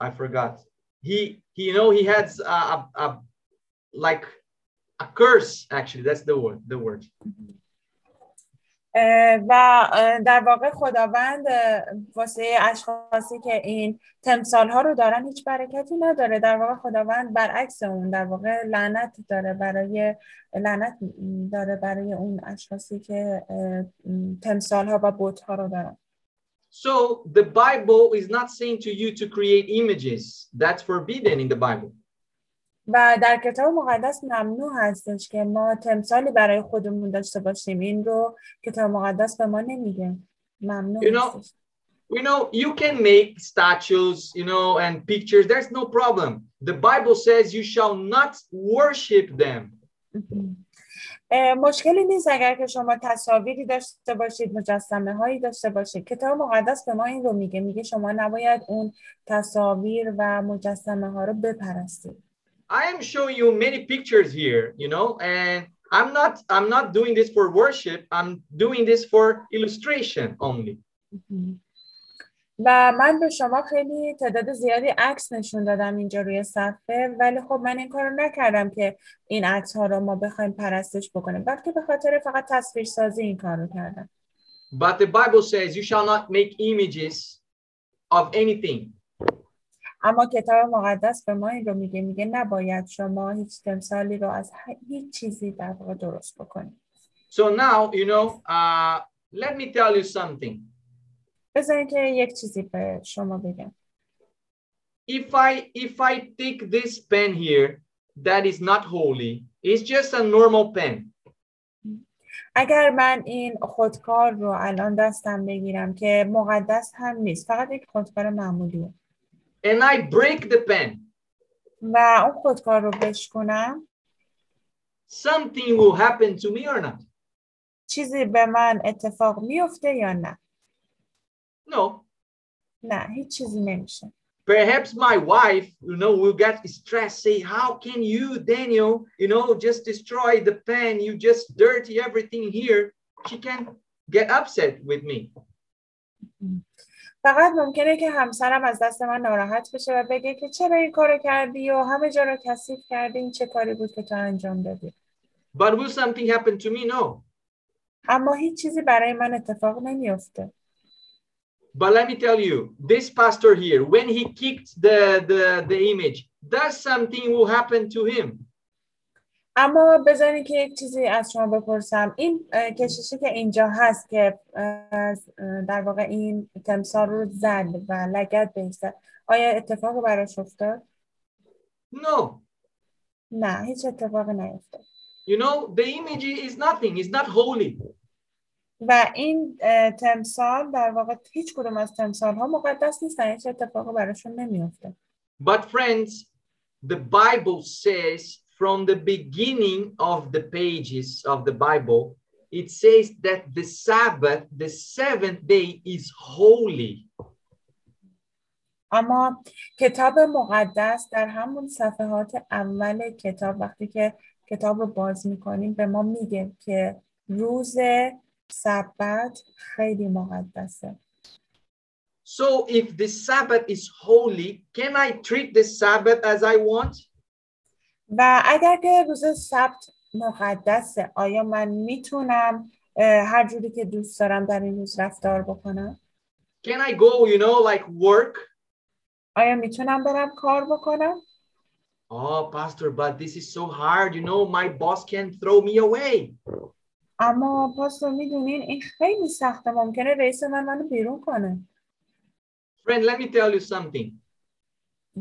I forgot. He, he, you know, he has a, a, a, like a curse, actually, that's the word, the word. و در واقع خداوند واسه اشخاصی که این تمثال ها رو دارن هیچ برکتی نداره در واقع خداوند برعکس اون در واقع لعنت داره برای لعنت داره برای اون اشخاصی که تمثال ها و بوت ها رو دارن So the Bible is not saying to you to create images. That's forbidden in the Bible. و در کتاب مقدس ممنوع هستش که ما تمثالی برای خودمون داشته باشیم این رو کتاب مقدس به ما نمیگه ممنوع You know, هستش we know you can make statues, you know, and pictures. There's no problem. The Bible says you shall not worship them. مشکلی نیست اگر که شما تصاویری داشته باشید مجسمه هایی داشته باشید کتاب مقدس به ما این رو میگه میگه شما نباید اون تصاویر و مجسمه ها رو بپرستید I am showing you many pictures here, you know, and I'm not I'm not doing this for worship. I'm doing this for illustration only. و من به شما خیلی تعداد زیادی عکس نشون دادم اینجا روی صفحه ولی خب من این کارو نکردم که این عکس ها رو ما بخوایم پرستش بکنیم بلکه به خاطر فقط تصویر سازی این کار رو کردم But the Bible says you shall not make images of anything. اما کتاب مقدس به ما این رو میگه میگه نباید شما هیچ تمثالی رو از هیچ چیزی در واقع درست بکنید So now, you know, uh, let me tell you something. بذارین که یک چیزی به شما بگم If I if I take this pen here that is not holy, it's just a normal pen. اگر من این خودکار رو الان دستم بگیرم که مقدس هم نیست فقط یک خودکار معمولیه and I break the pen, و اون خودکار رو بشکنم something will happen to me or not? چیزی به من اتفاق میفته یا نه No. نه هیچ چیزی نمیشه Perhaps my wife, you know, will get stressed, say, How can you, Daniel, you know, just destroy the pen? You just dirty everything here. She can get upset with me. فقط ممکنه که همسرم از دست من ناراحت بشه و بگه که چرا این کار کردی و همه جا رو کسیف کردی این چه کاری بود که تو انجام دادی But will something happen to me? No. اما هیچ چیزی برای من اتفاق نمی But let me tell you, this pastor here, when he kicked the, the, the image, does something will happen to him? اما بذارین که یک چیزی از شما بپرسم این اه، کشیشی که اینجا هست که در واقع این تمثال رو زد و لگت بهش زد آیا اتفاقی براش افتاد؟ No. نه هیچ اتفاقی نیفتاد You know, the image is nothing, it's not holy. و این تمثال در واقع هیچ کدوم از تمثال ها مقدس نیستن هیچ اتفاقی براشون نمیفته But, friends, the Bible says from the beginning of the pages of the Bible, it says that the Sabbath, the seventh day, is holy. اما کتاب مقدس در همون صفحات اول کتاب وقتی که کتاب رو باز میکنیم به ما میگه که روز سبت خیلی مقدسه So, if the Sabbath is holy, can I treat the Sabbath as I want? و اگر که روز سبت مقدسه آیا من می‌تونم هر جوری که دوست دارم در این روز رفتار بکنم؟ Can I go, you know, like work? آیا می‌تونم برم کار بکنم؟ Oh, Pastor, but this is so hard. You know, my boss can throw me away. اما پاستور می‌دونین این خیلی سخته ممکنه رئیس من منو بیرون کنه Friend, let me tell you something.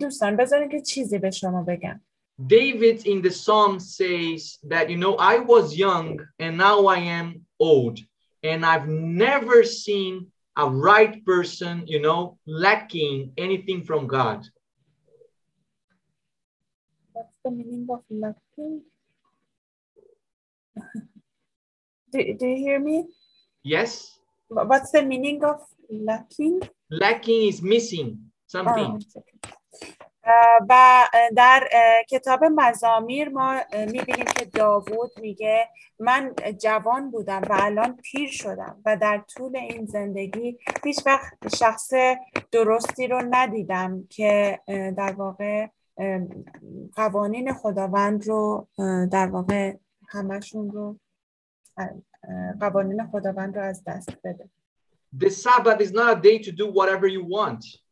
دوستان بذارین که چیزی به شما بگم David in the psalm says that, you know, I was young and now I am old, and I've never seen a right person, you know, lacking anything from God. What's the meaning of lacking? do, do you hear me? Yes. What's the meaning of lacking? Lacking is missing something. Oh, و در کتاب مزامیر ما می‌بینیم که داوود میگه من جوان بودم و الان پیر شدم و در طول این زندگی هیچ وقت شخص درستی رو ندیدم که در واقع قوانین خداوند رو در واقع همشون رو قوانین خداوند رو از دست بده The Sabbath is not a day to do whatever you want.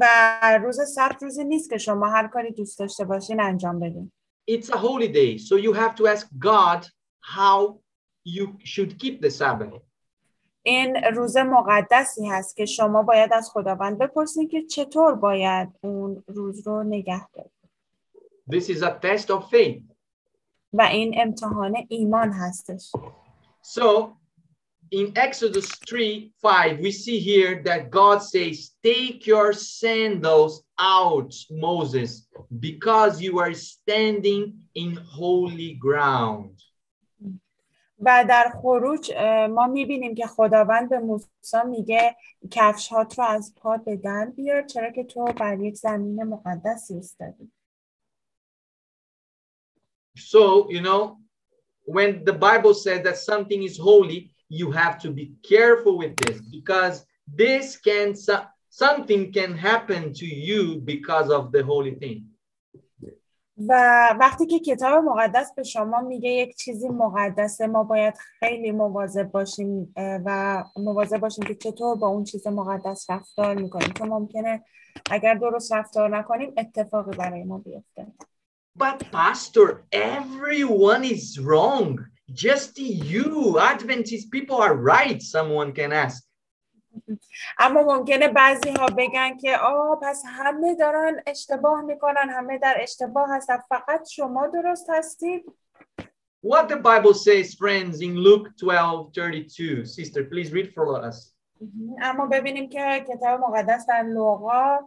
و روز سبت روزی نیست که شما هر کاری دوست داشته باشین انجام بدین It's a holy day. So you have to ask God how you should keep the Sabbath. این روز مقدسی هست که شما باید از خداوند بپرسید که چطور باید اون روز رو نگه دارید This is a test of faith. و این امتحان ایمان هستش So in Exodus 3 5, we see here that God says, Take your sandals out, Moses, because you are standing in holy ground. و در خروج اه، ما میبینیم که خداوند به موسی میگه کفش هات رو از پا به در بیار چرا که تو بر یک زمین مقدسی ایستادی So, you know, when the Bible says that something is holy, you have to be careful with this because this can, so- something can happen to you because of the holy thing. و وقتی که کتاب مقدس به شما میگه یک چیزی مقدسه ما باید خیلی مواظب باشیم اه، و مواظب باشیم که چطور با اون چیز مقدس رفتار می‌کنیم چون ممکنه اگر درست رفتار نکنیم اتفاقی برای ما بیفته But, Pastor, everyone is wrong. Just you, Adventist people are right, someone can ask. اما ممکنه بعضی ها بگن که آه پس همه دارن اشتباه می‌کنن همه در اشتباه هستن فقط شما درست هستید What the Bible says, friends, in Luke 12 32. Sister, please read for us. اما ببینیم که کتاب مقدس در لوقا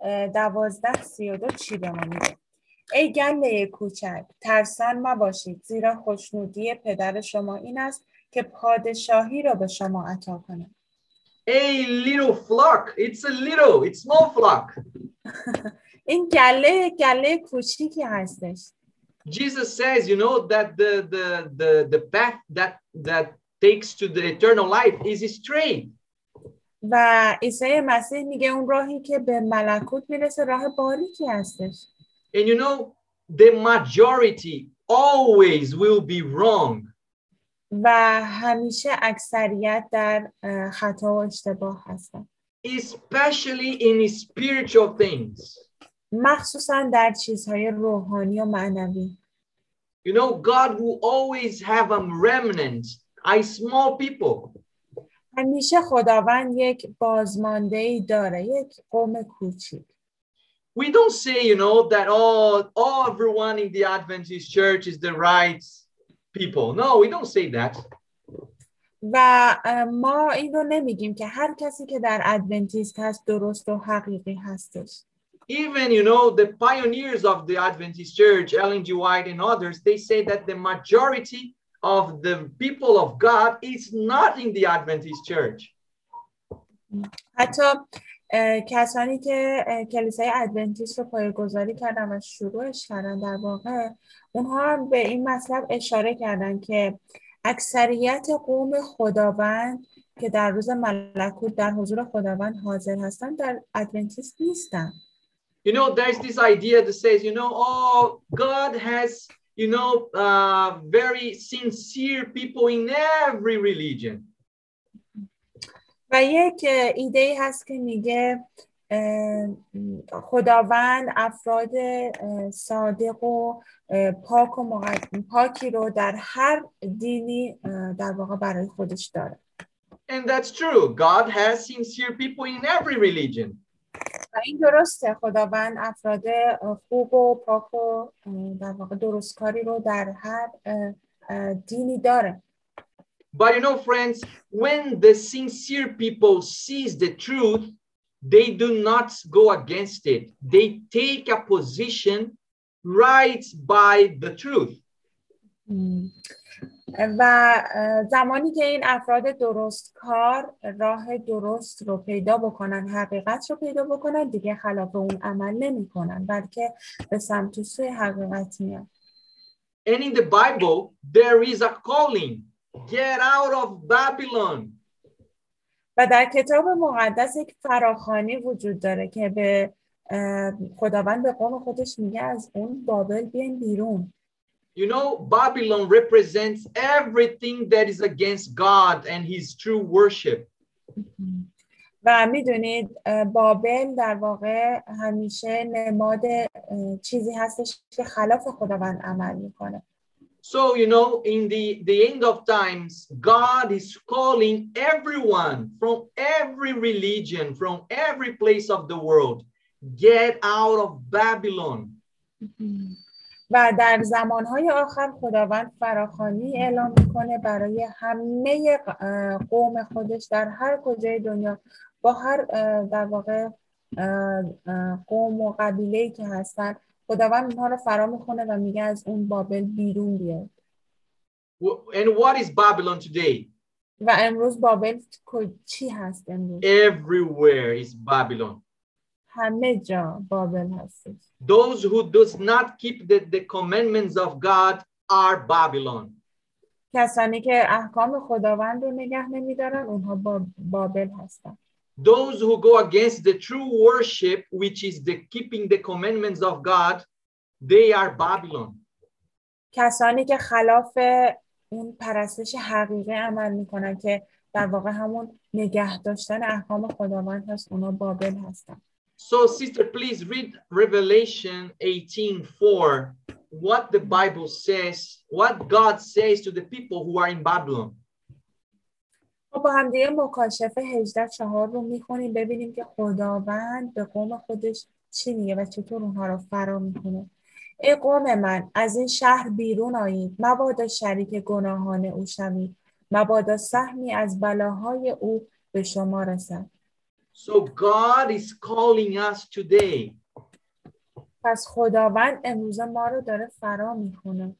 اه، دوازده سی و دو چی به ما میگه ای گله کوچک ترسان مباشید زیرا خوشنودی پدر شما این است که پادشاهی را به شما عطا کند A little flock. It's a little, it's small flock. این گله گله کوچیکی هستش Jesus says, you know, that the the the, the path that that takes to the eternal life is straight. و عیسی مسیح میگه اون راهی که به ملکوت می‌رسه راه باریکی هستش And you know, the majority always will be wrong. و همیشه اکثریت در اه، خطا و اشتباه هستن especially in spiritual things. مخصوصا در چیزهای روحانی و معنوی You know, God will always have a remnant, a small people. همیشه خداوند یک بازمانده ای داره یک قوم کوچیک we don't say, you know, that all, all everyone in the Adventist church is the right people. No, we don't say that. و اه، ما این رو نمیگیم که هر کسی که در ادونتیست هست درست و حقیقی هستش Even, you know, the pioneers of the Adventist church, Ellen G. White and others, they say that the majority of the people of God is not in the Adventist church. حتی اه، کسانی که کلیسای ادونتیست رو پایه‌گذاری کردن و شروعش کردن در واقع اونها هم به این مطلب اشاره کردن که اکثریت قوم خداوند که در روز ملکوت در حضور خداوند حاضر هستن در ادونتیست نیستن You know, there's this idea that says, you know, oh, God has, you know, uh, very sincere people in every religion. و یک ایده ای هست که میگه خداوند افراد صادق و پاک و مقد- پاکی رو در هر دینی در واقع برای خودش داره And that's true. God has sincere people in every religion. و این درسته خداوند افراد خوب و پاک و در واقع درستکاری رو در هر دینی داره But you know, friends, when the sincere people sees the truth, they do not go against it. They take a position right by the truth. و اه، زمانی که این افراد درست کار راه درست رو پیدا بکنن حقیقت رو پیدا بکنن دیگه خلاف اون عمل نمی کنن بلکه به سمت و سوی حقیقت میان And in the Bible, there is a calling get out of Babylon. و در کتاب مقدس یک فراخانی وجود داره که به خداوند به قوم خودش میگه از اون بابل بیاین بیرون You know, Babylon represents everything that is against God and his true worship. و می‌دونید بابل در واقع همیشه نماد چیزی هستش که خلاف خداوند عمل می‌کنه So, you know, in the, the end of times, God is calling everyone from every religion, from every place of the world, get out of Babylon. و در زمانهای آخر خداوند فراخانی اعلام میکنه برای همه اه، قوم خودش در هر کجای دنیا با هر اه، در واقع اه، اه، قوم و قبیله‌ای که هستن خداوند اونها رو فرا می‌خونه و میگه از اون بابل بیرون بیاد And what is Babylon today? و امروز بابل چی هست امروز Everywhere is Babylon. همه جا بابل هستش Those who does not keep the, the commandments of God are Babylon. کسانی که احکام خداوند رو نگه نمیدارن اونها با بابل هستن Those who go against the true worship, which is the keeping the commandments of God, they are Babylon. کسانی که خلاف اون پرستش حقیقی عمل میکنن که در واقع همون نگه داشتن احکام خداوند هست اونا بابل هستن So, sister, please read Revelation 18 4. What the Bible says, what God says to the people who are in Babylon. ما با هم دیگه مکاشفه 18 چهار رو می‌خونیم ببینیم که خداوند به قوم خودش چی میگه و چطور اونها رو فرا می‌کنه ای قوم من از این شهر بیرون آیید. مبادا شریک گناهان او شوید مبادا سهمی از بلاهای او به شما رسد. So, God is calling us today. پس خداوند امروز ما رو داره فرا می‌خونه.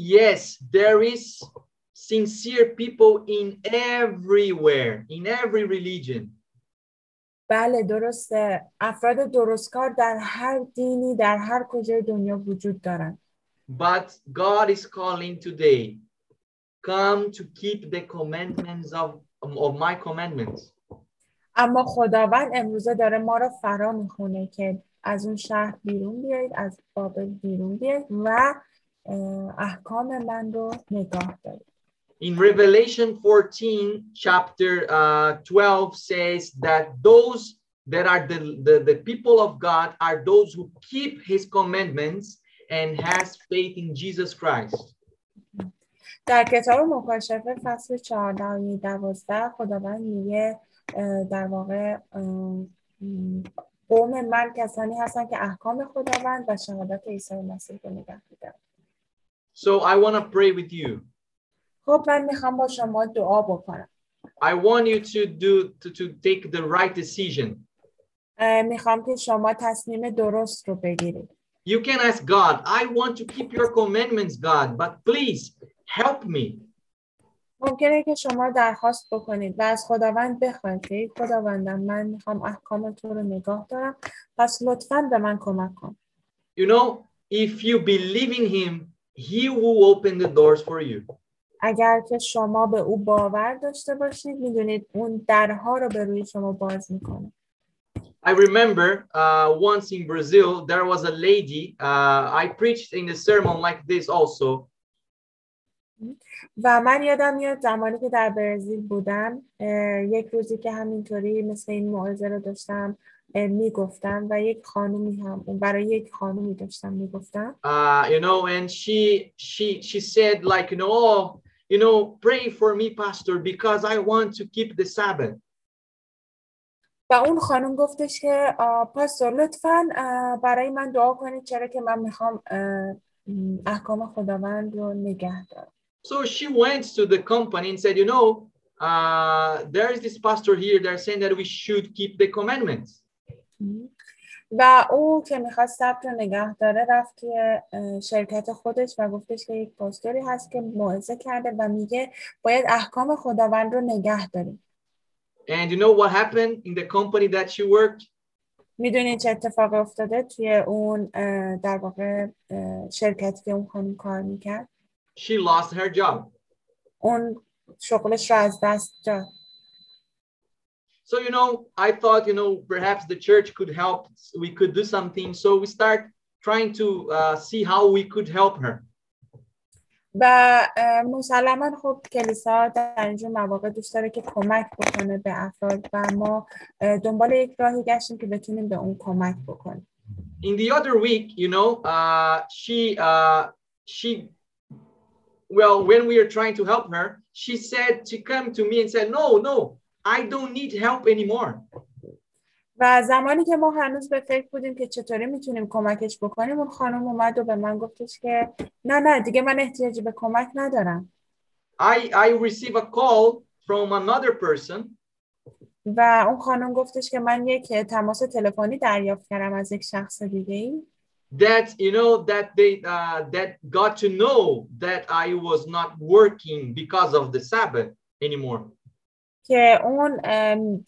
Yes, there is sincere people in everywhere, in every religion. بله درسته افراد درستکار در هر دینی در هر کجای دنیا وجود دارن But God is calling today, come to keep the commandments of, of my commandments. اما خداوند امروزه داره ما رو فرا می‌خونه که از اون شهر بیرون بیایید از بابل بیرون بیایید و اه، احکام من رو نگاه دارید In Revelation 14, chapter uh, 12 says that those that are the, the, the people of God are those who keep his commandments and has faith in Jesus Christ. در کتاب مکاشفه فصل 14 و 12 خداوند میگه اه، در واقع اه، م، قوم من کسانی هستن که احکام خداوند و شهادت عیسی مسیح رو نگه میدارن So I want to pray with you. خب من میخوام با شما دعا بکنم I want you to do to, to take the right decision. اه، میخوام که شما تصمیم درست رو بگیرید You can ask God, I want to keep your commandments, God, but please help me. ممکنه که شما درخواست بکنید و از خداوند بخواید که ای خداوندم من میخوام احکام تو رو نگاه دارم پس لطفا به من کمک کن You know, if you believe in him, he will open the doors for you. اگر که شما به او باور داشته باشید می‌دونید اون درها رو به روی شما باز می‌کنه I remember uh, once in Brazil, there was a lady. Uh, I preached in a sermon like this also. و من یادم میاد زمانی که در برزیل بودم یک روزی که همینطوری مثل این موعظه رو داشتم می‌گفتم و یک خانومی هم برای یک خانومی داشتم می‌گفتم Uh, you know, and she she she said like, you know, you know, pray for me, pastor, because I want to keep the Sabbath. و اون خانم گفتش که آه، پاستور لطفا آه، برای من دعا کنید چرا که من میخوام اه، م، احکام خداوند رو نگه دارم So she went to the company and said, you know, uh, there is this pastor here. They're saying that we should keep the commandments. و او که می‌خواست ثبت رو نگه داره رفت توی شرکت خودش و گفتش که یک پاستوری هست که موعظه کرده و میگه باید احکام خداوند رو نگه داریم And you know what happened in the company that she worked? می‌دونید چه اتفاقی افتاده توی اون در واقع شرکتی که اون خانم کار می‌کرد She lost her job. اون شغلش رو از دست داد So you know, I thought you know perhaps the church could help. We could do something. So we start trying to uh, see how we could help her. و اه، مسلما خب کلیسا در اینجور مواقع دوست داره که کمک بکنه به افراد و ما اه، دنبال یک راهی گشتیم که بتونیم به اون کمک بکنیم In the other week, you know, uh, she uh, she well, when we were trying to help her, she said she come to me and said, "No, no, I don't need help anymore." و زمانی که ما هنوز به فکر بودیم که چطوری می‌تونیم کمکش بکنیم اون خانم اومد و به من گفتش که نه نه دیگه من احتیاجی به کمک ندارم I I receive a call from another person و اون خانم گفتش که من یک تماس تلفنی دریافت کردم از یک شخص دیگه ای that you know that they uh, that got to know that I was not working because of the Sabbath anymore. که اون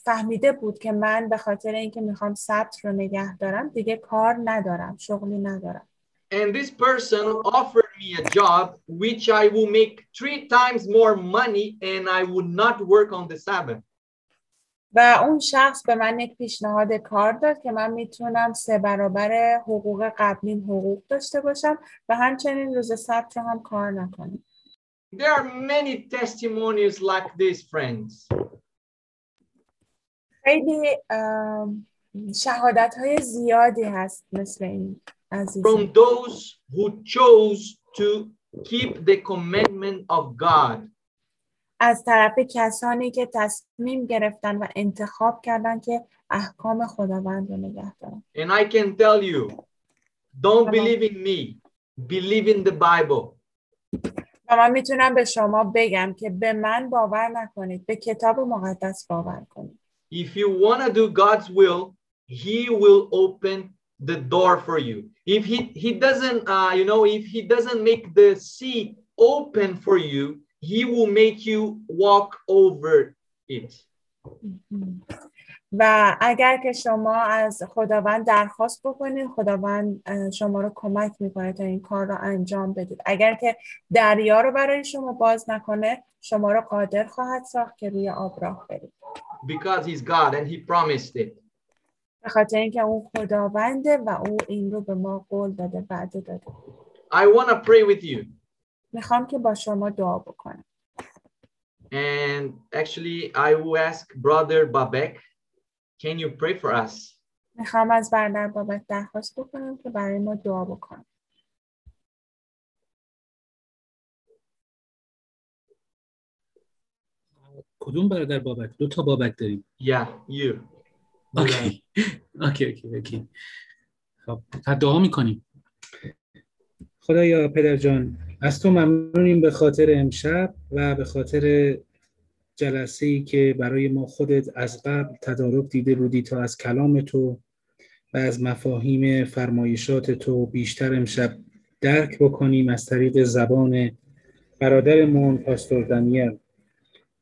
فهمیده بود که من به خاطر اینکه می‌خوام سبت رو نگه دارم دیگه کار ندارم شغلی ندارم And this person offered me a job which I will make three times more money and I would not work on the Sabbath. و اون شخص به من یک پیشنهاد کار داد که من می‌تونم سه برابر حقوق قبلیم حقوق داشته باشم و همچنین روز سبت رو هم کار نکنم There are many testimonies like this, friends. خیلی شهادت های زیادی هست مثل این عزیزم From those who chose to keep the commandment of God. از طرف کسانی که تصمیم گرفتن و انتخاب کردن که احکام خداوند رو نگه دارن And I can tell you, don't Come on. believe in me, believe in the Bible. و من میتونم به شما بگم که به من باور نکنید به کتاب مقدس باور کنید If you want to do God's will, He will open the door for you. If He He doesn't, uh, you know, if He doesn't make the sea open for you, He will make you walk over it. و اگر که شما از خداوند درخواست بکنید خداوند شما رو کمک می‌کنه تا این کار رو انجام بدید اگر که دریا رو برای شما باز نکنه شما رو قادر خواهد ساخت که روی آب راه برید Because He's God and He promised it. به خاطر اینکه اون خداونده و او این رو به ما قول داده وعده داده I want to pray with you. می‌خوام که با شما دعا بکنم And actually, I will ask Brother Babek, can you pray for us? می‌خوام از برادر بابک درخواست بکنم که برای ما دعا بکنم کدوم برادر بابک؟ دو تا بابک داریم. Yeah, you. okay okay okay okay خب دعا می‌کنیم. خدایا پدر جان از تو ممنونیم به خاطر امشب و به خاطر جلسه ای که برای ما خودت از قبل تدارک دیده بودی تا از کلام تو و از مفاهیم فرمایشات تو بیشتر امشب درک بکنیم از طریق زبان برادرمون پاستور دانیل.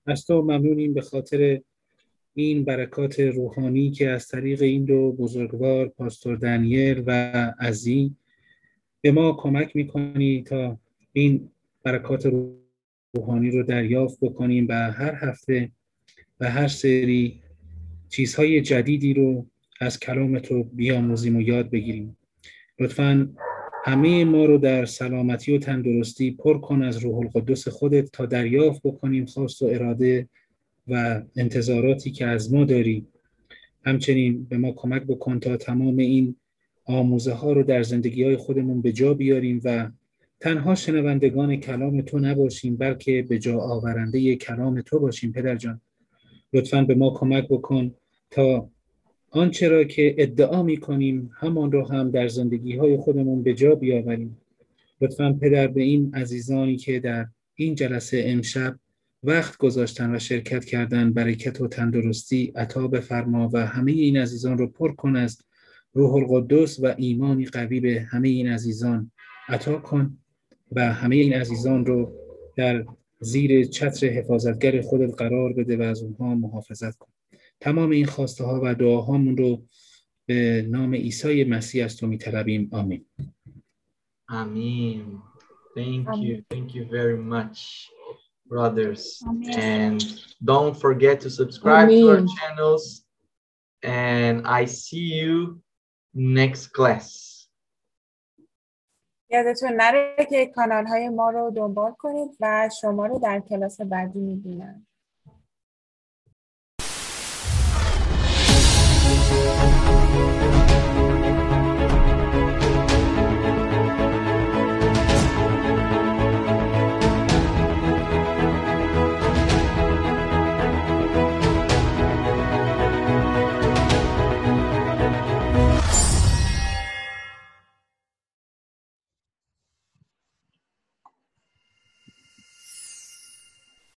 از تو ممنونیم به خاطر این برکات روحانی که از طریق این دو بزرگوار پاستور دانیل و عزی به ما کمک می‌کنی تا این برکات روحانی رو دریافت بکنیم و هر هفته و هر سری چیزهای جدیدی رو از کلام تو بیاموزیم و یاد بگیریم. لطفا همه ما رو در سلامتی و تندرستی پر کن از روح القدس خودت تا دریافت بکنیم خواست و اراده و انتظاراتی که از ما داری. همچنین به ما کمک بکن تا تمام این آموزه ها رو در زندگی های خودمون به جا بیاریم و تنها شنوندگان کلام تو نباشیم بلکه به جا آورنده کلام تو باشیم پدر جان. لطفا به ما کمک بکن تا آنچه را که ادعا می کنیم همان رو هم در زندگی های خودمون به جا بیاوریم. لطفا پدر به این عزیزانی که در این جلسه امشب وقت گذاشتن و شرکت کردن برکت و تندرستی عطا بفرما و همه این عزیزان رو پر کن از روح القدس و ایمانی قوی به همه این عزیزان عطا کن. و همه این عزیزان رو در زیر چتر حفاظتگر خودت قرار بده و از اونها محافظت کن تمام این خواسته ها و دعاهامون رو به نام عیسی مسیح از تو میطلبیم آمین آمین Thank you. Thank you very much, brothers. Amen. And don't forget to subscribe Amen. to our channels. And I see you next class. یادتون نره که کانال های ما رو دنبال کنید و شما رو در کلاس بعدی می‌بینم.